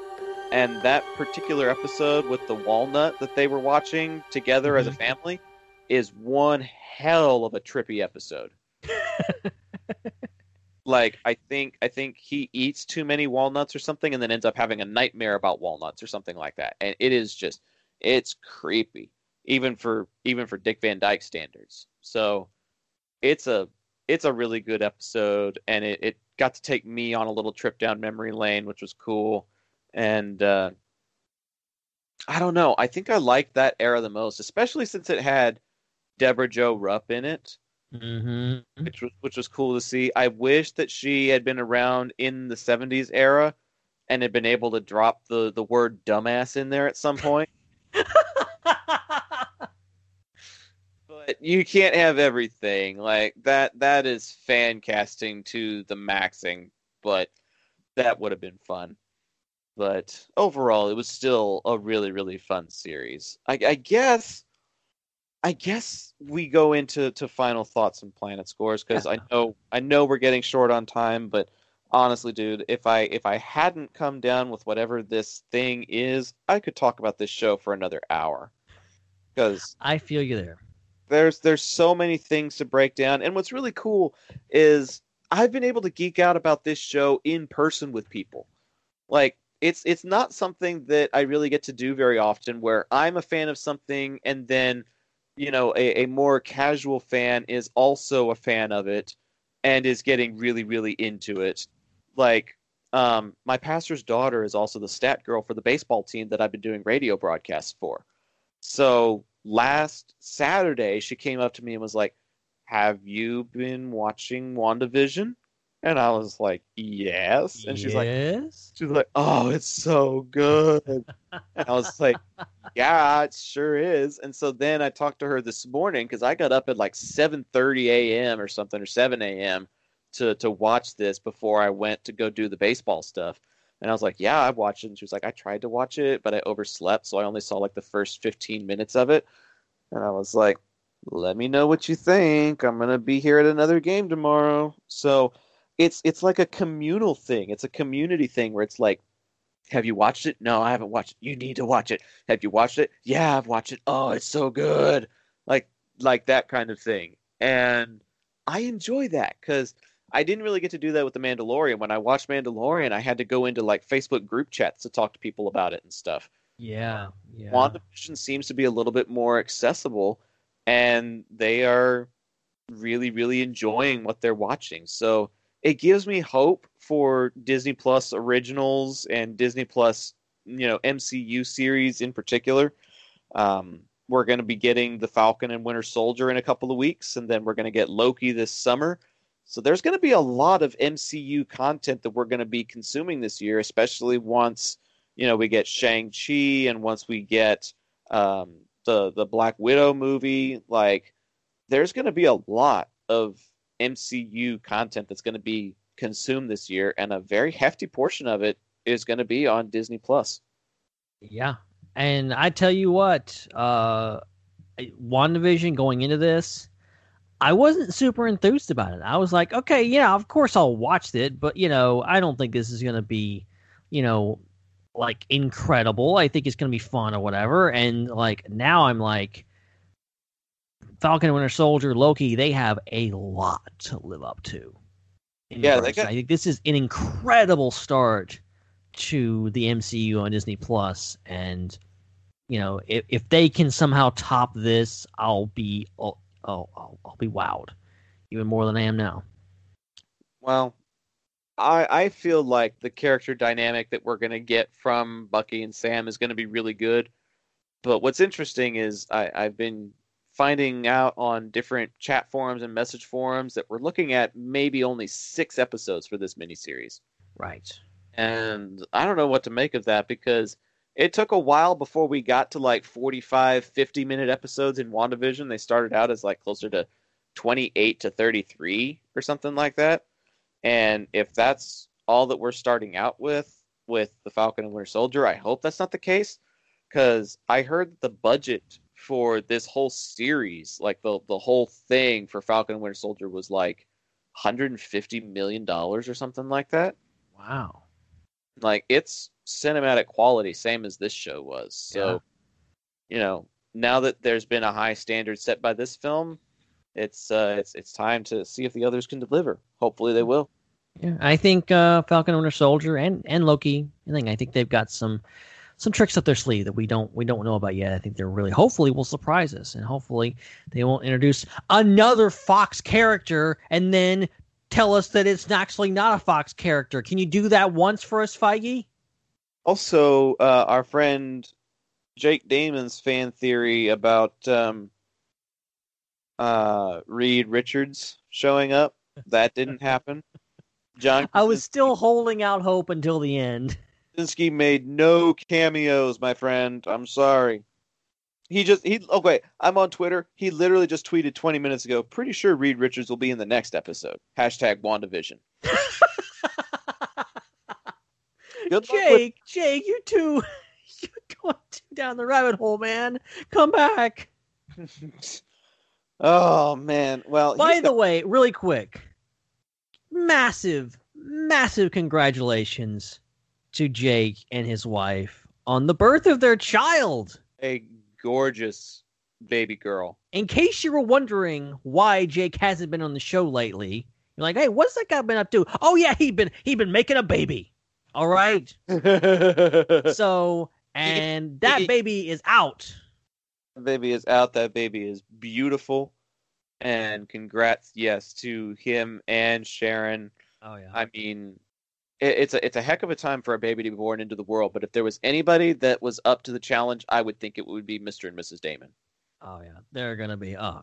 And that particular episode with the walnut that they were watching together as a mm-hmm. family is one hell of a trippy episode. (laughs) like I think I think he eats too many walnuts or something and then ends up having a nightmare about walnuts or something like that. And it is just it's creepy even for even for Dick Van Dyke standards. So it's a it's a really good episode and it, it got to take me on a little trip down memory lane, which was cool. And uh, I don't know. I think I liked that era the most, especially since it had Debra Jo Rupp in it. Mm-hmm. which was which was cool to see. I wish that she had been around in the '70s era and had been able to drop the the word "dumbass" in there at some point. (laughs) but you can't have everything like that. That is fan casting to the maxing, but that would have been fun. But overall, it was still a really really fun series. I, I guess. I guess we go into to final thoughts and planet scores because I know I know we're getting short on time, but honestly, dude, if I if I hadn't come down with whatever this thing is, I could talk about this show for another hour. Because I feel you there. there's there's so many things to break down, and what's really cool is I've been able to geek out about this show in person with people. Like it's it's not something that I really get to do very often, where I'm a fan of something and then you know a, a more casual fan is also a fan of it and is getting really really into it. Like um, my pastor's daughter is also the stat girl for the baseball team that i've been doing radio broadcasts for. So last saturday she came up to me and was like have you been watching wandavision and i was like yes and she's like yes. She's like, "Oh, it's so good." and I was like, (laughs) "Yeah, it sure is." And so then I talked to her this morning because I got up at like 7:30 a.m. or something or 7 a.m. to to watch this before I went to go do the baseball stuff. And I was like, "Yeah, I watched it." And she was like, "I tried to watch it, but I overslept, so I only saw like the first 15 minutes of it." And I was like, "Let me know what you think. I'm gonna be here at another game tomorrow." So it's it's like a communal thing. It's a community thing where it's like, have you watched it? No, I haven't watched it. You need to watch it. Have you watched it? Yeah, I've watched it. Oh, it's so good. Like like that kind of thing. And I enjoy that because I didn't really get to do that with the Mandalorian. When I watched Mandalorian, I had to go into like Facebook group chats to talk to people about it and stuff. Yeah. Yeah. WandaVision seems to be a little bit more accessible, and they are really, really enjoying what they're watching. So it gives me hope for Disney Plus originals and Disney Plus, you know, MCU series in particular. Um, we're going to be getting the Falcon and Winter Soldier in a couple of weeks, and then we're going to get Loki this summer. So there's going to be a lot of MCU content that we're going to be consuming this year, especially once you know we get Shang Chi and once we get um, the the Black Widow movie. Like, there's going to be a lot of MCU content that's going to be consumed this year, and a very hefty portion of it is going to be on Disney Plus. Yeah. And I tell you what, uh WandaVision going into this, I wasn't super enthused about it. I was like, okay, yeah, of course I'll watch it, but you know, I don't think this is gonna be, you know, like incredible. I think it's gonna be fun or whatever. And like now I'm like Falcon and Winter Soldier, Loki, they have a lot to live up to. Yeah, they got- I think this is an incredible start to the MCU on Disney Plus, and you know, if if they can somehow top this, I'll be oh, oh I'll, I'll be wowed, even more than I am now. Well, I I feel like the character dynamic that we're going to get from Bucky and Sam is going to be really good. But what's interesting is I, I've been finding out on different chat forums and message forums that we're looking at maybe only six episodes for this miniseries. Right. And I don't know what to make of that because it took a while before we got to like 45, 50 minute episodes in WandaVision. They started out as like closer to 28 to 33 or something like that. And if that's all that we're starting out with, with the Falcon and Winter Soldier, I hope that's not the case. Because I heard the budget for this whole series, like the, the whole thing for Falcon and Winter Soldier, was like $150 million or something like that Wow. like it's cinematic quality same as this show was so you know now that there's been a high standard set by this film it's uh it's it's time to see if the others can deliver hopefully they will Yeah, I think uh, Falcon and Winter Soldier and and Loki. I think I think they've got some some tricks up their sleeve that we don't we don't know about yet. I think they're really hopefully will surprise us, and hopefully they won't introduce another Fox character and then tell us that it's actually not a Fox character. Can you do that once for us, Feige? also uh our friend jake damon's fan theory about um uh, Reed Richards showing up. That didn't happen. John (laughs) I was still holding out hope until the end. Krasinski made no cameos, my friend. I'm sorry. He just he oh, okay. I'm on Twitter. He literally just tweeted 20 minutes ago. Pretty sure Reed Richards will be in the next episode. Hashtag WandaVision. (laughs) Good luck with- Jake, Jake, you too. (laughs) You're going too down the rabbit hole, man. Come back. (laughs) oh man. Well, By the way, really quick, massive, massive congratulations to Jake and his wife on the birth of their child. a gorgeous baby girl. In case you were wondering why Jake hasn't been on the show lately, you're like, hey, what's that guy been up to? Oh yeah, he been he been making a baby. All right. (laughs) So and that baby is out. That baby is out. That baby is beautiful. And congrats, yes, to him and Sharon. Oh yeah. I mean, it, it's a it's a heck of a time for a baby to be born into the world. But if there was anybody that was up to the challenge, I would think it would be Mr. and Mrs. Damon. Oh yeah, they're gonna be uh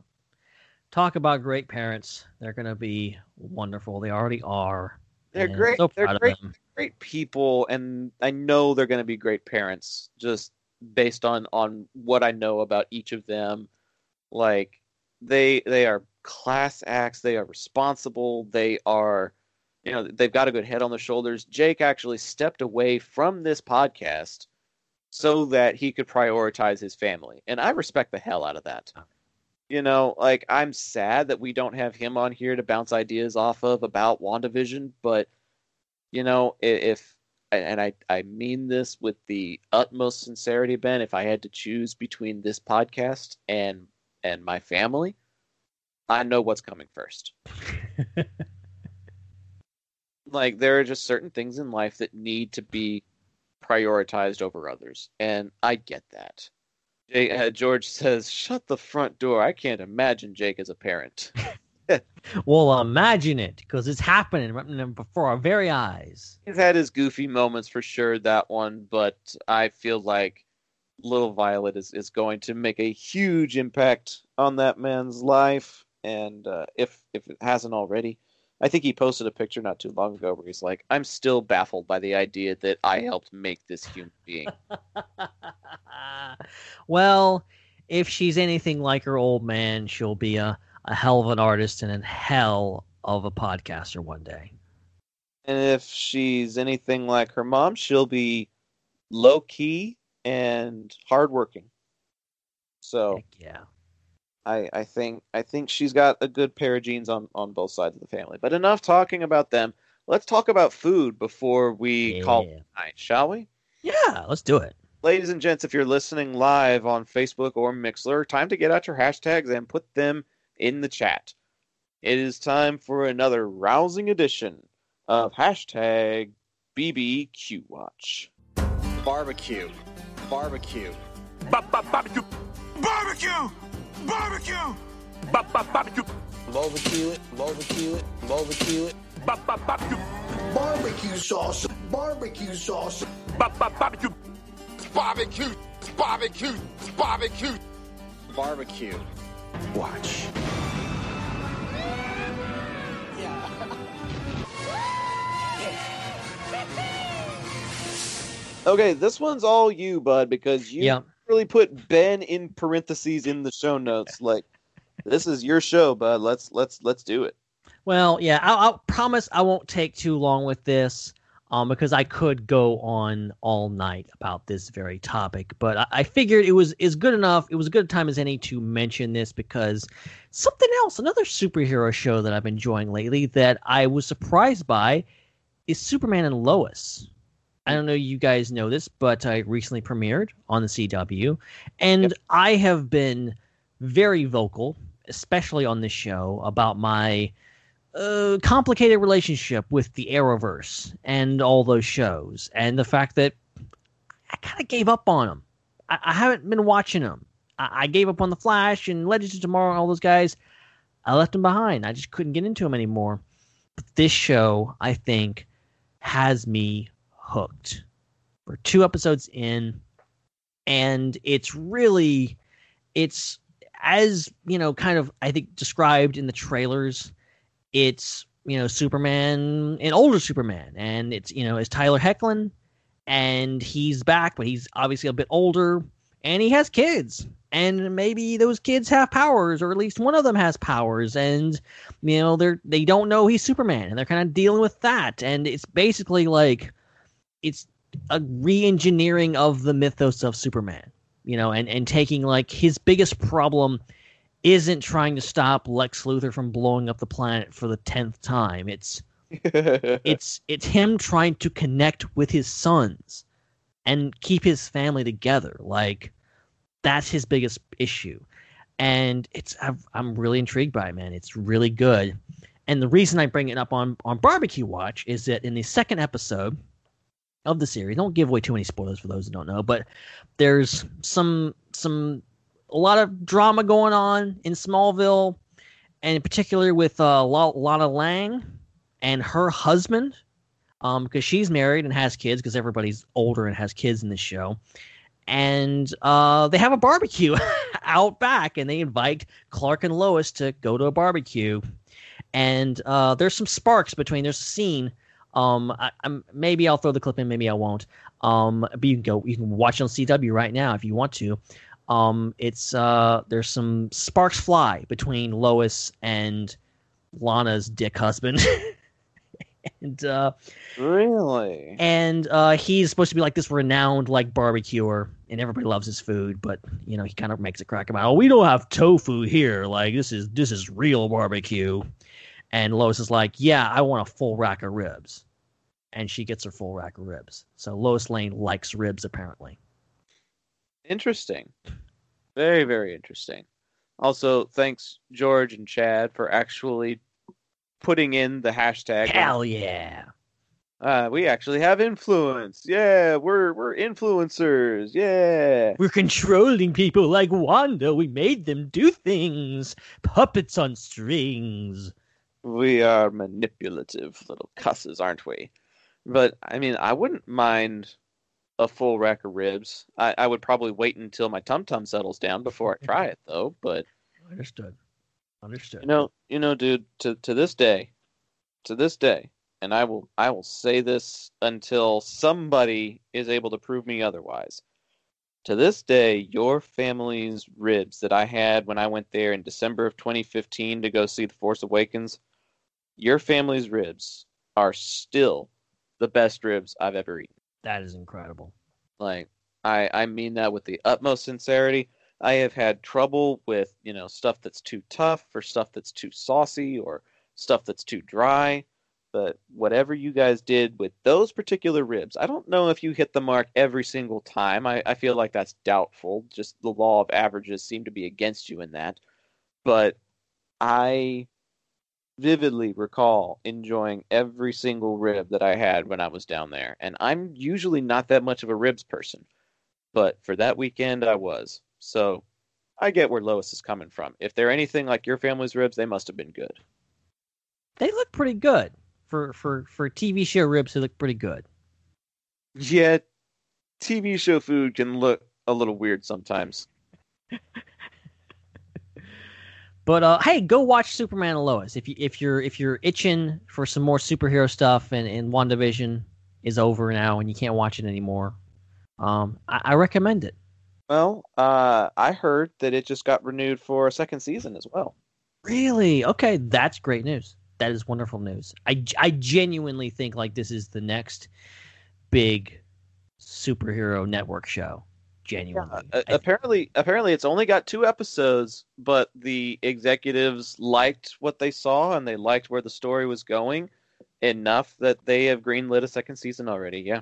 talk about great parents. They're gonna be wonderful. They already are. They're And great. So They're great. Great people, and I know they're going to be great parents. Just based on on what I know about each of them, like they they are class acts. They are responsible. They are, you know, they've got a good head on their shoulders. Jake actually stepped away from this podcast so that he could prioritize his family, and I respect the hell out of that. You know, like I'm sad that we don't have him on here to bounce ideas off of about WandaVision, but you know, if and I I mean this with the utmost sincerity, Ben, if I had to choose between this podcast and and my family, I know what's coming first. (laughs) like there are just certain things in life that need to be prioritized over others, and I get that. Jay, uh, George says, "Shut the front door." I can't imagine Jake as a parent. (laughs) (laughs) Well, imagine it, because it's happening right before our very eyes. He's had his goofy moments for sure, that one, but I feel like Little Violet is, is going to make a huge impact on that man's life. And uh, if if it hasn't already, I think he posted a picture not too long ago where he's like, "I'm still baffled by the idea that I helped make this human being." (laughs) well, if she's anything like her old man, she'll be a, a hell of an artist and a hell of a podcaster one day. and if she's anything like her mom, she'll be low key and hardworking. So Heck yeah. I, I think I think she's got a good pair of genes on, on both sides of the family. But enough talking about them. Let's talk about food before we call it night, shall we? Yeah, let's do it. Ladies and gents, if you're listening live on Facebook or Mixlr, time to get out your hashtags and put them in the chat. It is time for another rousing edition of hashtag BBQ Watch. Barbecue. Barbecue. Barbecue! Barbecue! Barbecue! Barbecue! Barbecue it. Barbecue it. Barbecue it. Barbecue! Barbecue sauce. Barbecue sauce. Barbecue! Barbecue! Barbecue! Barbecue! Barbecue. Watch. Okay, this one's all you, bud, because you Yeah. Really put Ben in parentheses in the show notes. Like, this is your show, bud. Let's let's let's do it. Well, yeah, I'll, I'll promise I won't take too long with this, um, because I could go on all night about this very topic. But I, I figured it was is good enough. It was a good time as any to mention this because something else, another superhero show that I've been enjoying lately that I was surprised by, is Superman and Lois. I don't know you guys know this, but I recently premiered on the CW, and I have been very vocal, especially on this show, about my uh, complicated relationship with the Arrowverse and all those shows, and the fact that I kind of gave up on them. I, I haven't been watching them. I, I gave up on the Flash and Legends of Tomorrow and all those guys. I left them behind. I just couldn't get into them anymore. But this show, I think, has me hooked. We're two episodes in, and it's really, it's as you know, kind of I think described in the trailers, it's you know Superman, an older Superman, and it's you know it's Tyler Hoechlin, and he's back, but he's obviously a bit older, and he has kids, and maybe those kids have powers, or at least one of them has powers, and you know they're they don't know he's Superman, and they're kind of dealing with that, and it's basically like it's a re-engineering of the mythos of Superman, you know, and and taking like his biggest problem isn't trying to stop Lex Luthor from blowing up the planet for the tenth time. It's (laughs) it's it's him trying to connect with his sons and keep his family together. Like that's his biggest issue, and it's I've, I'm really intrigued by it, man. It's really good, and the reason I bring it up on on Barbecue Watch is that in the second episode of the series, don't give away too many spoilers for those who don't know, but there's some some a lot of drama going on in Smallville, and in particular with uh, Lana Lang and her husband, um, because she's married and has kids. Because everybody's older and has kids in this show, and uh, they have a barbecue (laughs) out back, and they invite Clark and Lois to go to a barbecue, and uh, there's some sparks between. There's a scene. Um, I, I'm, maybe I'll throw the clip in, maybe I won't. Um, but you can go, you can watch it on CW right now if you want to. Um, it's uh, there's some sparks fly between Lois and Lana's dick husband. (laughs) and uh, really, and uh, he's supposed to be like this renowned like barbecuer, and everybody loves his food. But you know, he kind of makes a crack about, oh, we don't have tofu here. Like this is this is real barbecue. And Lois is like, yeah, I want a full rack of ribs, and she gets her full rack of ribs. So Lois Lane likes ribs apparently. Interesting. Very, very interesting. Also, thanks George and Chad for actually putting in the hashtag. Hell yeah. Uh, we actually have influence. Yeah, we're we're influencers. Yeah. We're controlling people like Wanda. We made them do things. Puppets on strings. We are manipulative little cusses, aren't we? But I mean, I wouldn't mind a full rack of ribs. I, I would probably wait until my tum tum settles down before I try it, though. But understood, understood. You know, you know, dude. To to this day, to this day, and I will I will say this until somebody is able to prove me otherwise. To this day, your family's ribs that I had when I went there in December of 2015 to go see The Force Awakens, your family's ribs are still the best ribs I've ever eaten. That is incredible. Like I I mean that with the utmost sincerity. I have had trouble with, you know, stuff that's too tough or stuff that's too saucy or stuff that's too dry. But whatever you guys did with those particular ribs, I don't know if you hit the mark every single time. I, I feel like that's doubtful. Just the law of averages seem to be against you in that. But I vividly recall enjoying every single rib that I had when I was down there. And I'm usually not that much of a ribs person, but for that weekend I was. So I get where Lois is coming from. If they're anything like your family's ribs, they must have been good. They look pretty good for for for TV show ribs. They look pretty good. Yeah, TV show food can look a little weird sometimes. (laughs) But uh, hey, go watch Superman and Lois if you if you're if you're itching for some more superhero stuff and and WandaVision is over now and you can't watch it anymore. Um, I, I recommend it. Well, uh, I heard that it just got renewed for a second season as well. Really? Okay, that's great news. That is wonderful news. I, I genuinely think like this is the next big superhero network show genuinely. Yeah, apparently, apparently, it's only got two episodes, but the executives liked what they saw and they liked where the story was going enough that they have greenlit a second season already. Yeah,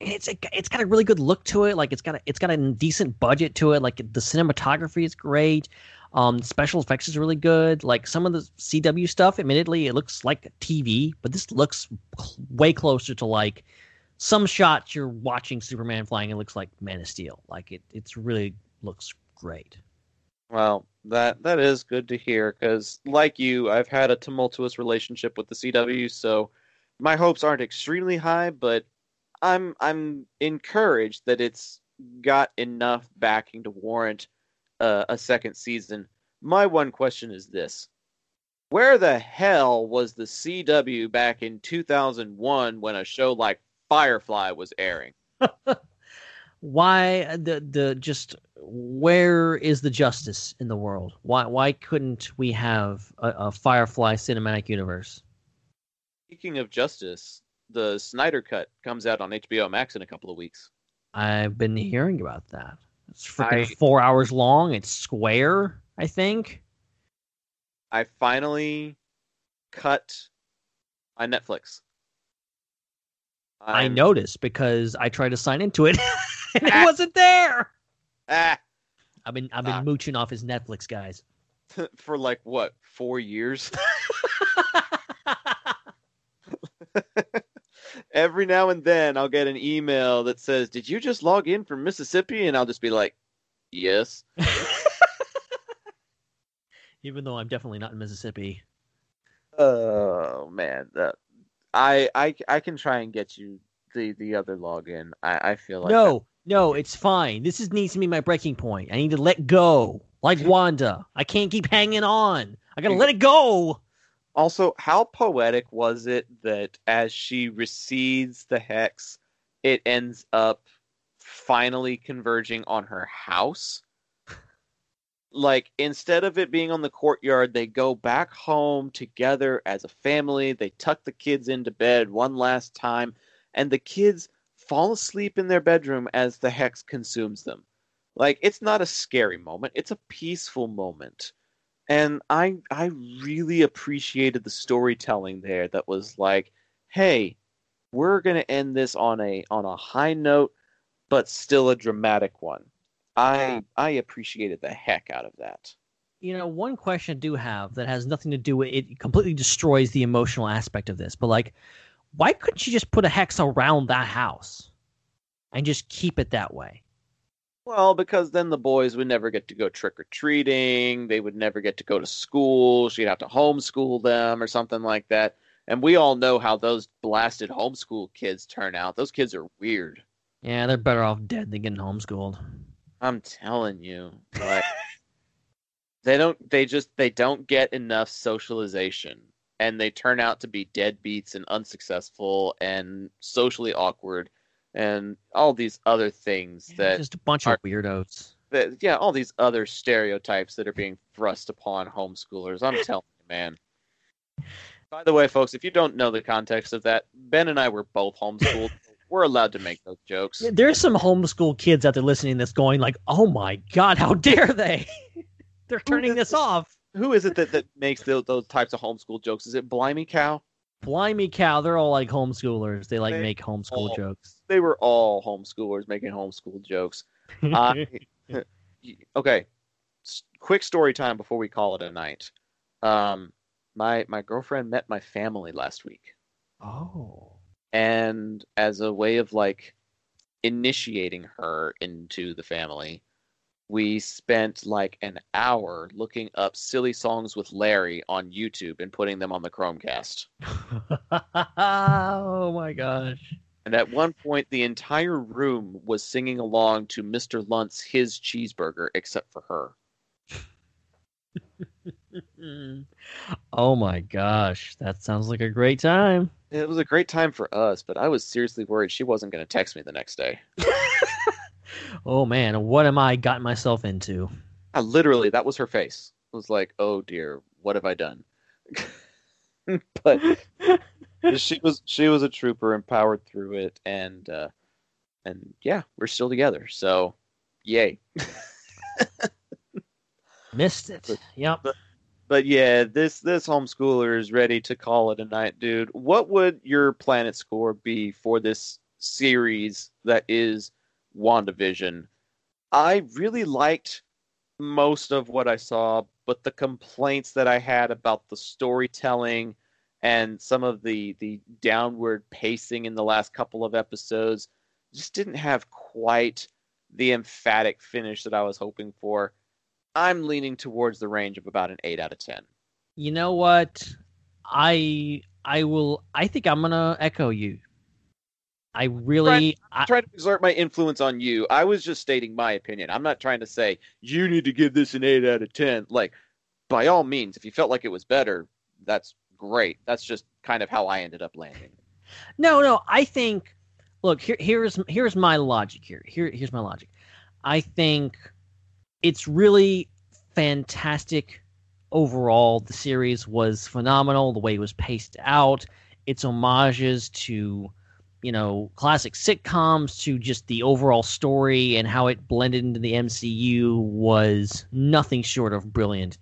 it's a, it's got a really good look to it. Like it's got a, it's got a decent budget to it. Like the cinematography is great. Um, special effects is really good. Like some of the CW stuff, admittedly, it looks like TV, but this looks way closer to like some shots you're watching Superman flying, it looks like Man of Steel. Like it, it's really looks great. Well, that that is good to hear because, like you, I've had a tumultuous relationship with the CW, so my hopes aren't extremely high, but I'm I'm encouraged that it's got enough backing to warrant uh, a second season. My one question is this: Where the hell was the CW back in 2001 when a show like Firefly was airing? (laughs) Why uh, the the just where is the justice in the world? Why why couldn't we have a, a Firefly cinematic universe? Speaking of justice, the Snyder Cut comes out on HBO Max in a couple of weeks. I've been hearing about that. It's freaking I- four hours long. It's square, I think. I finally cut my Netflix. I noticed because I tried to sign into it (laughs) and it wasn't there. Ah, I've been I've been Ah. mooching off his Netflix guys. (laughs) (laughs) for like what four years. Every now and then, I'll get an email that says, "Did you just log in from Mississippi?" And I'll just be like, "Yes." Even though I'm definitely not in Mississippi. Oh man, that I I I can try and get you the the other login. I I feel like no, no, it's fine. This is needs to be my breaking point. I need to let go. Like Wanda. I can't keep hanging on. I gotta let it go. Also, how poetic was it that as she recedes the hex, it ends up finally converging on her house? Like, instead of it being on the courtyard, they go back home together as a family. They tuck the kids into bed one last time, and the kids fall asleep in their bedroom as the hex consumes them. Like, it's not a scary moment, it's a peaceful moment and I I really appreciated the storytelling there that was like, hey, we're gonna end this on a on a high note, but still a dramatic one. I I appreciated the heck out of that. You know, one question I do have that has nothing to do with it completely destroys the emotional aspect of this, but like why couldn't you just put a hex around that house and just keep it that way? Well, because then the boys would never get to go trick or treating. They would never get to go to school. She'd have to homeschool them or something like that. And we all know how those blasted homeschool kids turn out. Those kids are weird. Yeah, they're better off dead than getting homeschooled. I'm telling you, like (laughs) they don't they just they don't get enough socialization and they turn out to be deadbeats and unsuccessful and socially awkward and all these other things that just a bunch are- of weirdos. that yeah, all these other stereotypes that are being thrust upon homeschoolers. I'm telling you, man. By the way, folks, if you don't know the context of that, Ben and I were both homeschooled. (laughs) we're allowed to make those jokes. There's some homeschool kids out there listening that's going like, "Oh my god, how dare they?" (laughs) they're turning this off. Who is it that, that makes those, those types of homeschool jokes? Is it Blimey Cow? Blimey cow, they're all like homeschoolers. They like They make homeschool all- jokes. They were all homeschoolers making homeschool jokes. (laughs) I, (laughs) okay, quick story time before we call it a night. Um, my my girlfriend met my family last week. oh. And as a way of like initiating her into the family we spent like an hour looking up silly songs with larry on youtube and putting them on the chromecast (laughs) oh my gosh. and at one point the entire room was singing along to mr lunt's his cheeseburger except for her (laughs) oh my gosh, that sounds like a great time. it was a great time for us but i was seriously worried she wasn't going to text me the next day (laughs) Oh man, what am I gotten myself into? I, literally that was her face it was like oh dear what have i done (laughs) but (laughs) she was she was a trooper and powered through it and uh and yeah we're still together so yay Missed it. Yep. but yeah this this homeschooler is ready to call it a night dude. What would your planet score be for this series that is wandavision? I really liked most of what i saw but the complaints that i had about the storytelling and some of the the downward pacing in the last couple of episodes just didn't have quite the emphatic finish that i was hoping for i'm leaning towards the range of about an 8 out of 10 You know what? I I will I think I'm gonna echo you. I really, I'm trying to exert my influence on you. I was just stating my opinion. I'm not trying to say you need to give this an eight out of ten. Like, by all means, if you felt like it was better, that's great. That's just kind of how I ended up landing. No, no. I think. Look, here, here's here's my logic. Here, here, here's my logic. I think it's really fantastic overall. The series was phenomenal. The way it was paced out, its homages to, you know, classic sitcoms, to just the overall story and how it blended into the MCU was nothing short of brilliant.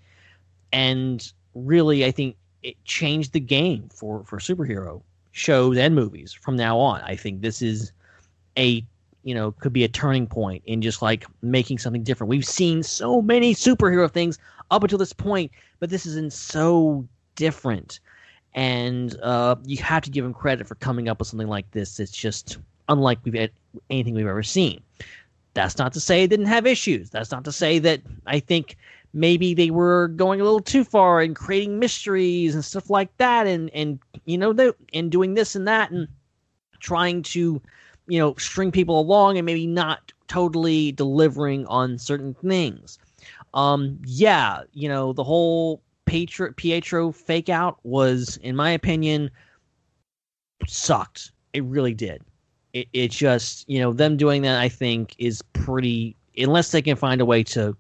And really, I think it changed the game for for superhero shows and movies from now on. I think this is a you know could be a turning point in just like making something different. We've seen so many superhero things up until this point, but this isn't so different. And uh, you have to give him credit for coming up with something like this. It's just unlike we've had anything we've ever seen. That's not to say it didn't have issues. That's not to say that I think maybe they were going a little too far and creating mysteries and stuff like that and and you know and doing this and that and trying to you know string people along and maybe not totally delivering on certain things. Um yeah you know the whole Pietro, Pietro fake out was in my opinion sucked. It really did. It, it just you know them doing that i think is pretty unless they can find a way to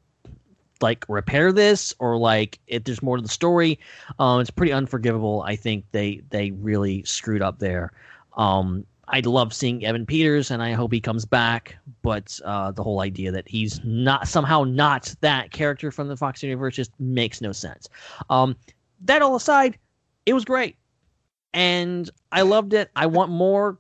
like repair this or like if there's more to the story um it's pretty unforgivable i think they they really screwed up there. Um i love seeing evan peters and i hope he comes back but uh the whole idea that he's not somehow not that character from the fox universe just makes no sense. Um that all aside it was great. And i loved it. I want more.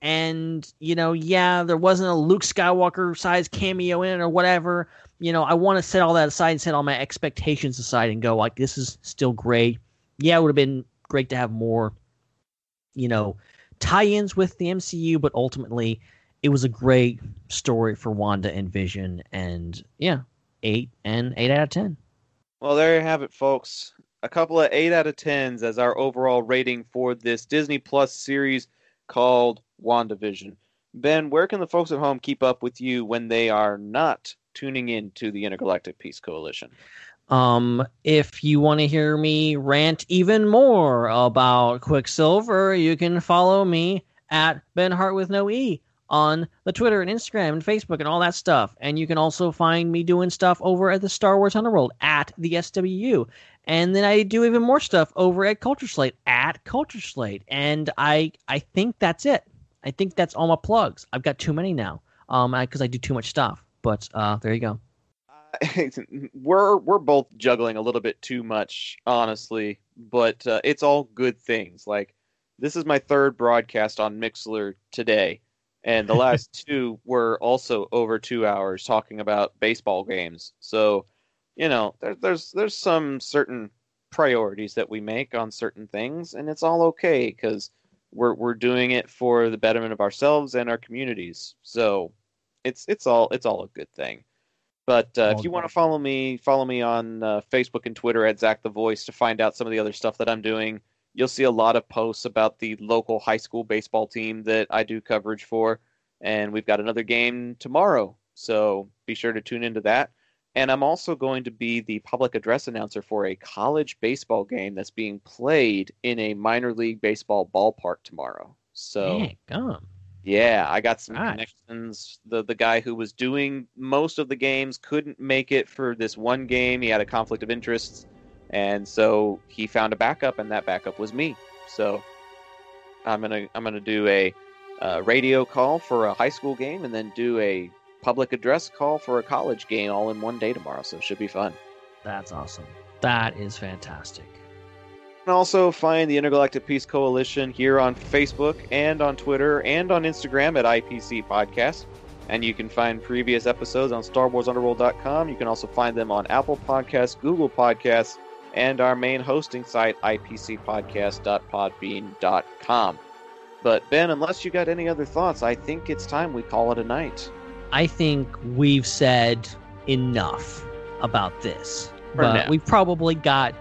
And you know yeah there wasn't a luke skywalker size cameo in it or whatever. You know, I want to set all that aside and set all my expectations aside and go like, this is still great. Yeah, it would have been great to have more, you know, tie-ins with the MCU, but ultimately, it was a great story for Wanda and Vision, and yeah, eight and eight out of ten. Well, there you have it, folks. A couple of eight out of tens as our overall rating for this Disney Plus series called WandaVision. Ben, where can the folks at home keep up with you when they are not tuning in to the Intergalactic Peace Coalition. Um, if you want to hear me rant even more about Quicksilver, you can follow me at Ben Hart with no E on the Twitter and Instagram and Facebook and all that stuff. And you can also find me doing stuff over at the Star Wars Underworld at the SWU. And then I do even more stuff over at Culture Slate at Culture Slate. And I I think that's it. I think that's all my plugs. I've got too many now. Um, because I, I do too much stuff. But uh, there you go. (laughs) we're we're both juggling a little bit too much, honestly, but uh, it's all good things. Like this is my third broadcast on Mixlr today, and the last (laughs) two were also over two hours talking about baseball games. So, you know, there, there's there's some certain priorities that we make on certain things, and it's all okay because we're we're doing it for the betterment of ourselves and our communities. So it's it's all it's all a good thing. But uh, if you want to follow me, follow me on uh, Facebook and Twitter at Zac the Voice to find out some of the other stuff that I'm doing. You'll see a lot of posts about the local high school baseball team that I do coverage for, and we've got another game tomorrow. So be sure to tune into that. And I'm also going to be the public address announcer for a college baseball game that's being played in a minor league baseball ballpark tomorrow. So come. Yeah, I got some Nice. connections. The the guy who was doing most of the games couldn't make it for this one game. He had a conflict of interests, and so he found a backup, and that backup was me. So I'm gonna I'm gonna do a uh, radio call for a high school game, and then do a public address call for a college game all in one day tomorrow. So it should be fun. That's awesome. That is fantastic. You can also find the Intergalactic Peace Coalition here on Facebook and on Twitter and on Instagram at IPC Podcast. And you can find previous episodes on StarWarsUnderworld.com. You can also find them on Apple Podcasts, Google Podcasts, and our main hosting site, IPCPodcast.podbean.com. But Ben, unless you got any other thoughts, I think it's time we call it a night. I think we've said enough about this. For but now. we've probably got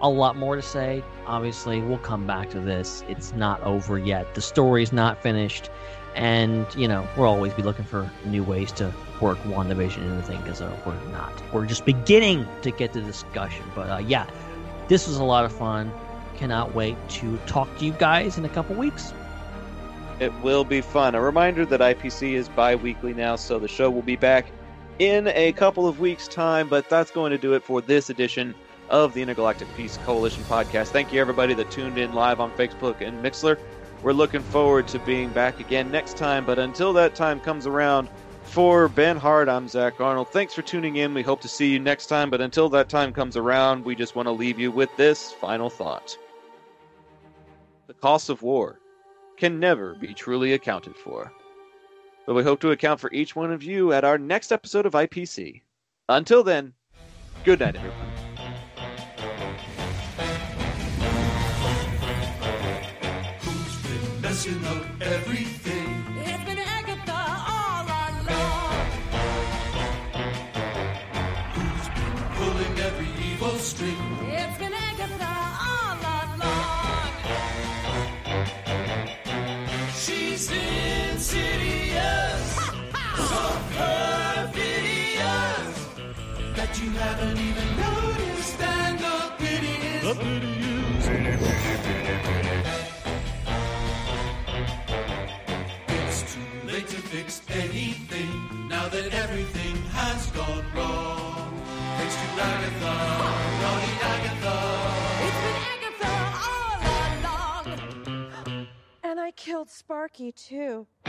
a lot more to say. Obviously, we'll come back to this. It's not over yet. The story's not finished. And you know, we'll always be looking for new ways to work WandaVision into the because uh, we're not. We're just beginning to get the discussion. But uh, yeah, this was a lot of fun. Cannot wait to talk to you guys in a couple weeks. It will be fun. A reminder that IPC is bi weekly now, so the show will be back in a couple of weeks' time, but that's going to do it for this edition of the Intergalactic Peace Coalition podcast. Thank you, everybody that tuned in live on Facebook and Mixlr. We're looking forward to being back again next time, but until that time comes around, for Ben Hart, I'm Zac Arnold. Thanks for tuning in. We hope to see you next time, but until that time comes around, we just want to leave you with this final thought. The cost of war can never be truly accounted for. But we hope to account for each one of you at our next episode of IPC. Until then, good night, everyone. Messing up everything. It's been Agatha all along. Who's been pulling every evil string? It's been Agatha all along. She's insidious, (laughs) so perfidious that you haven't even noticed. And the pity is, the pity killed Sparky, too. (laughs)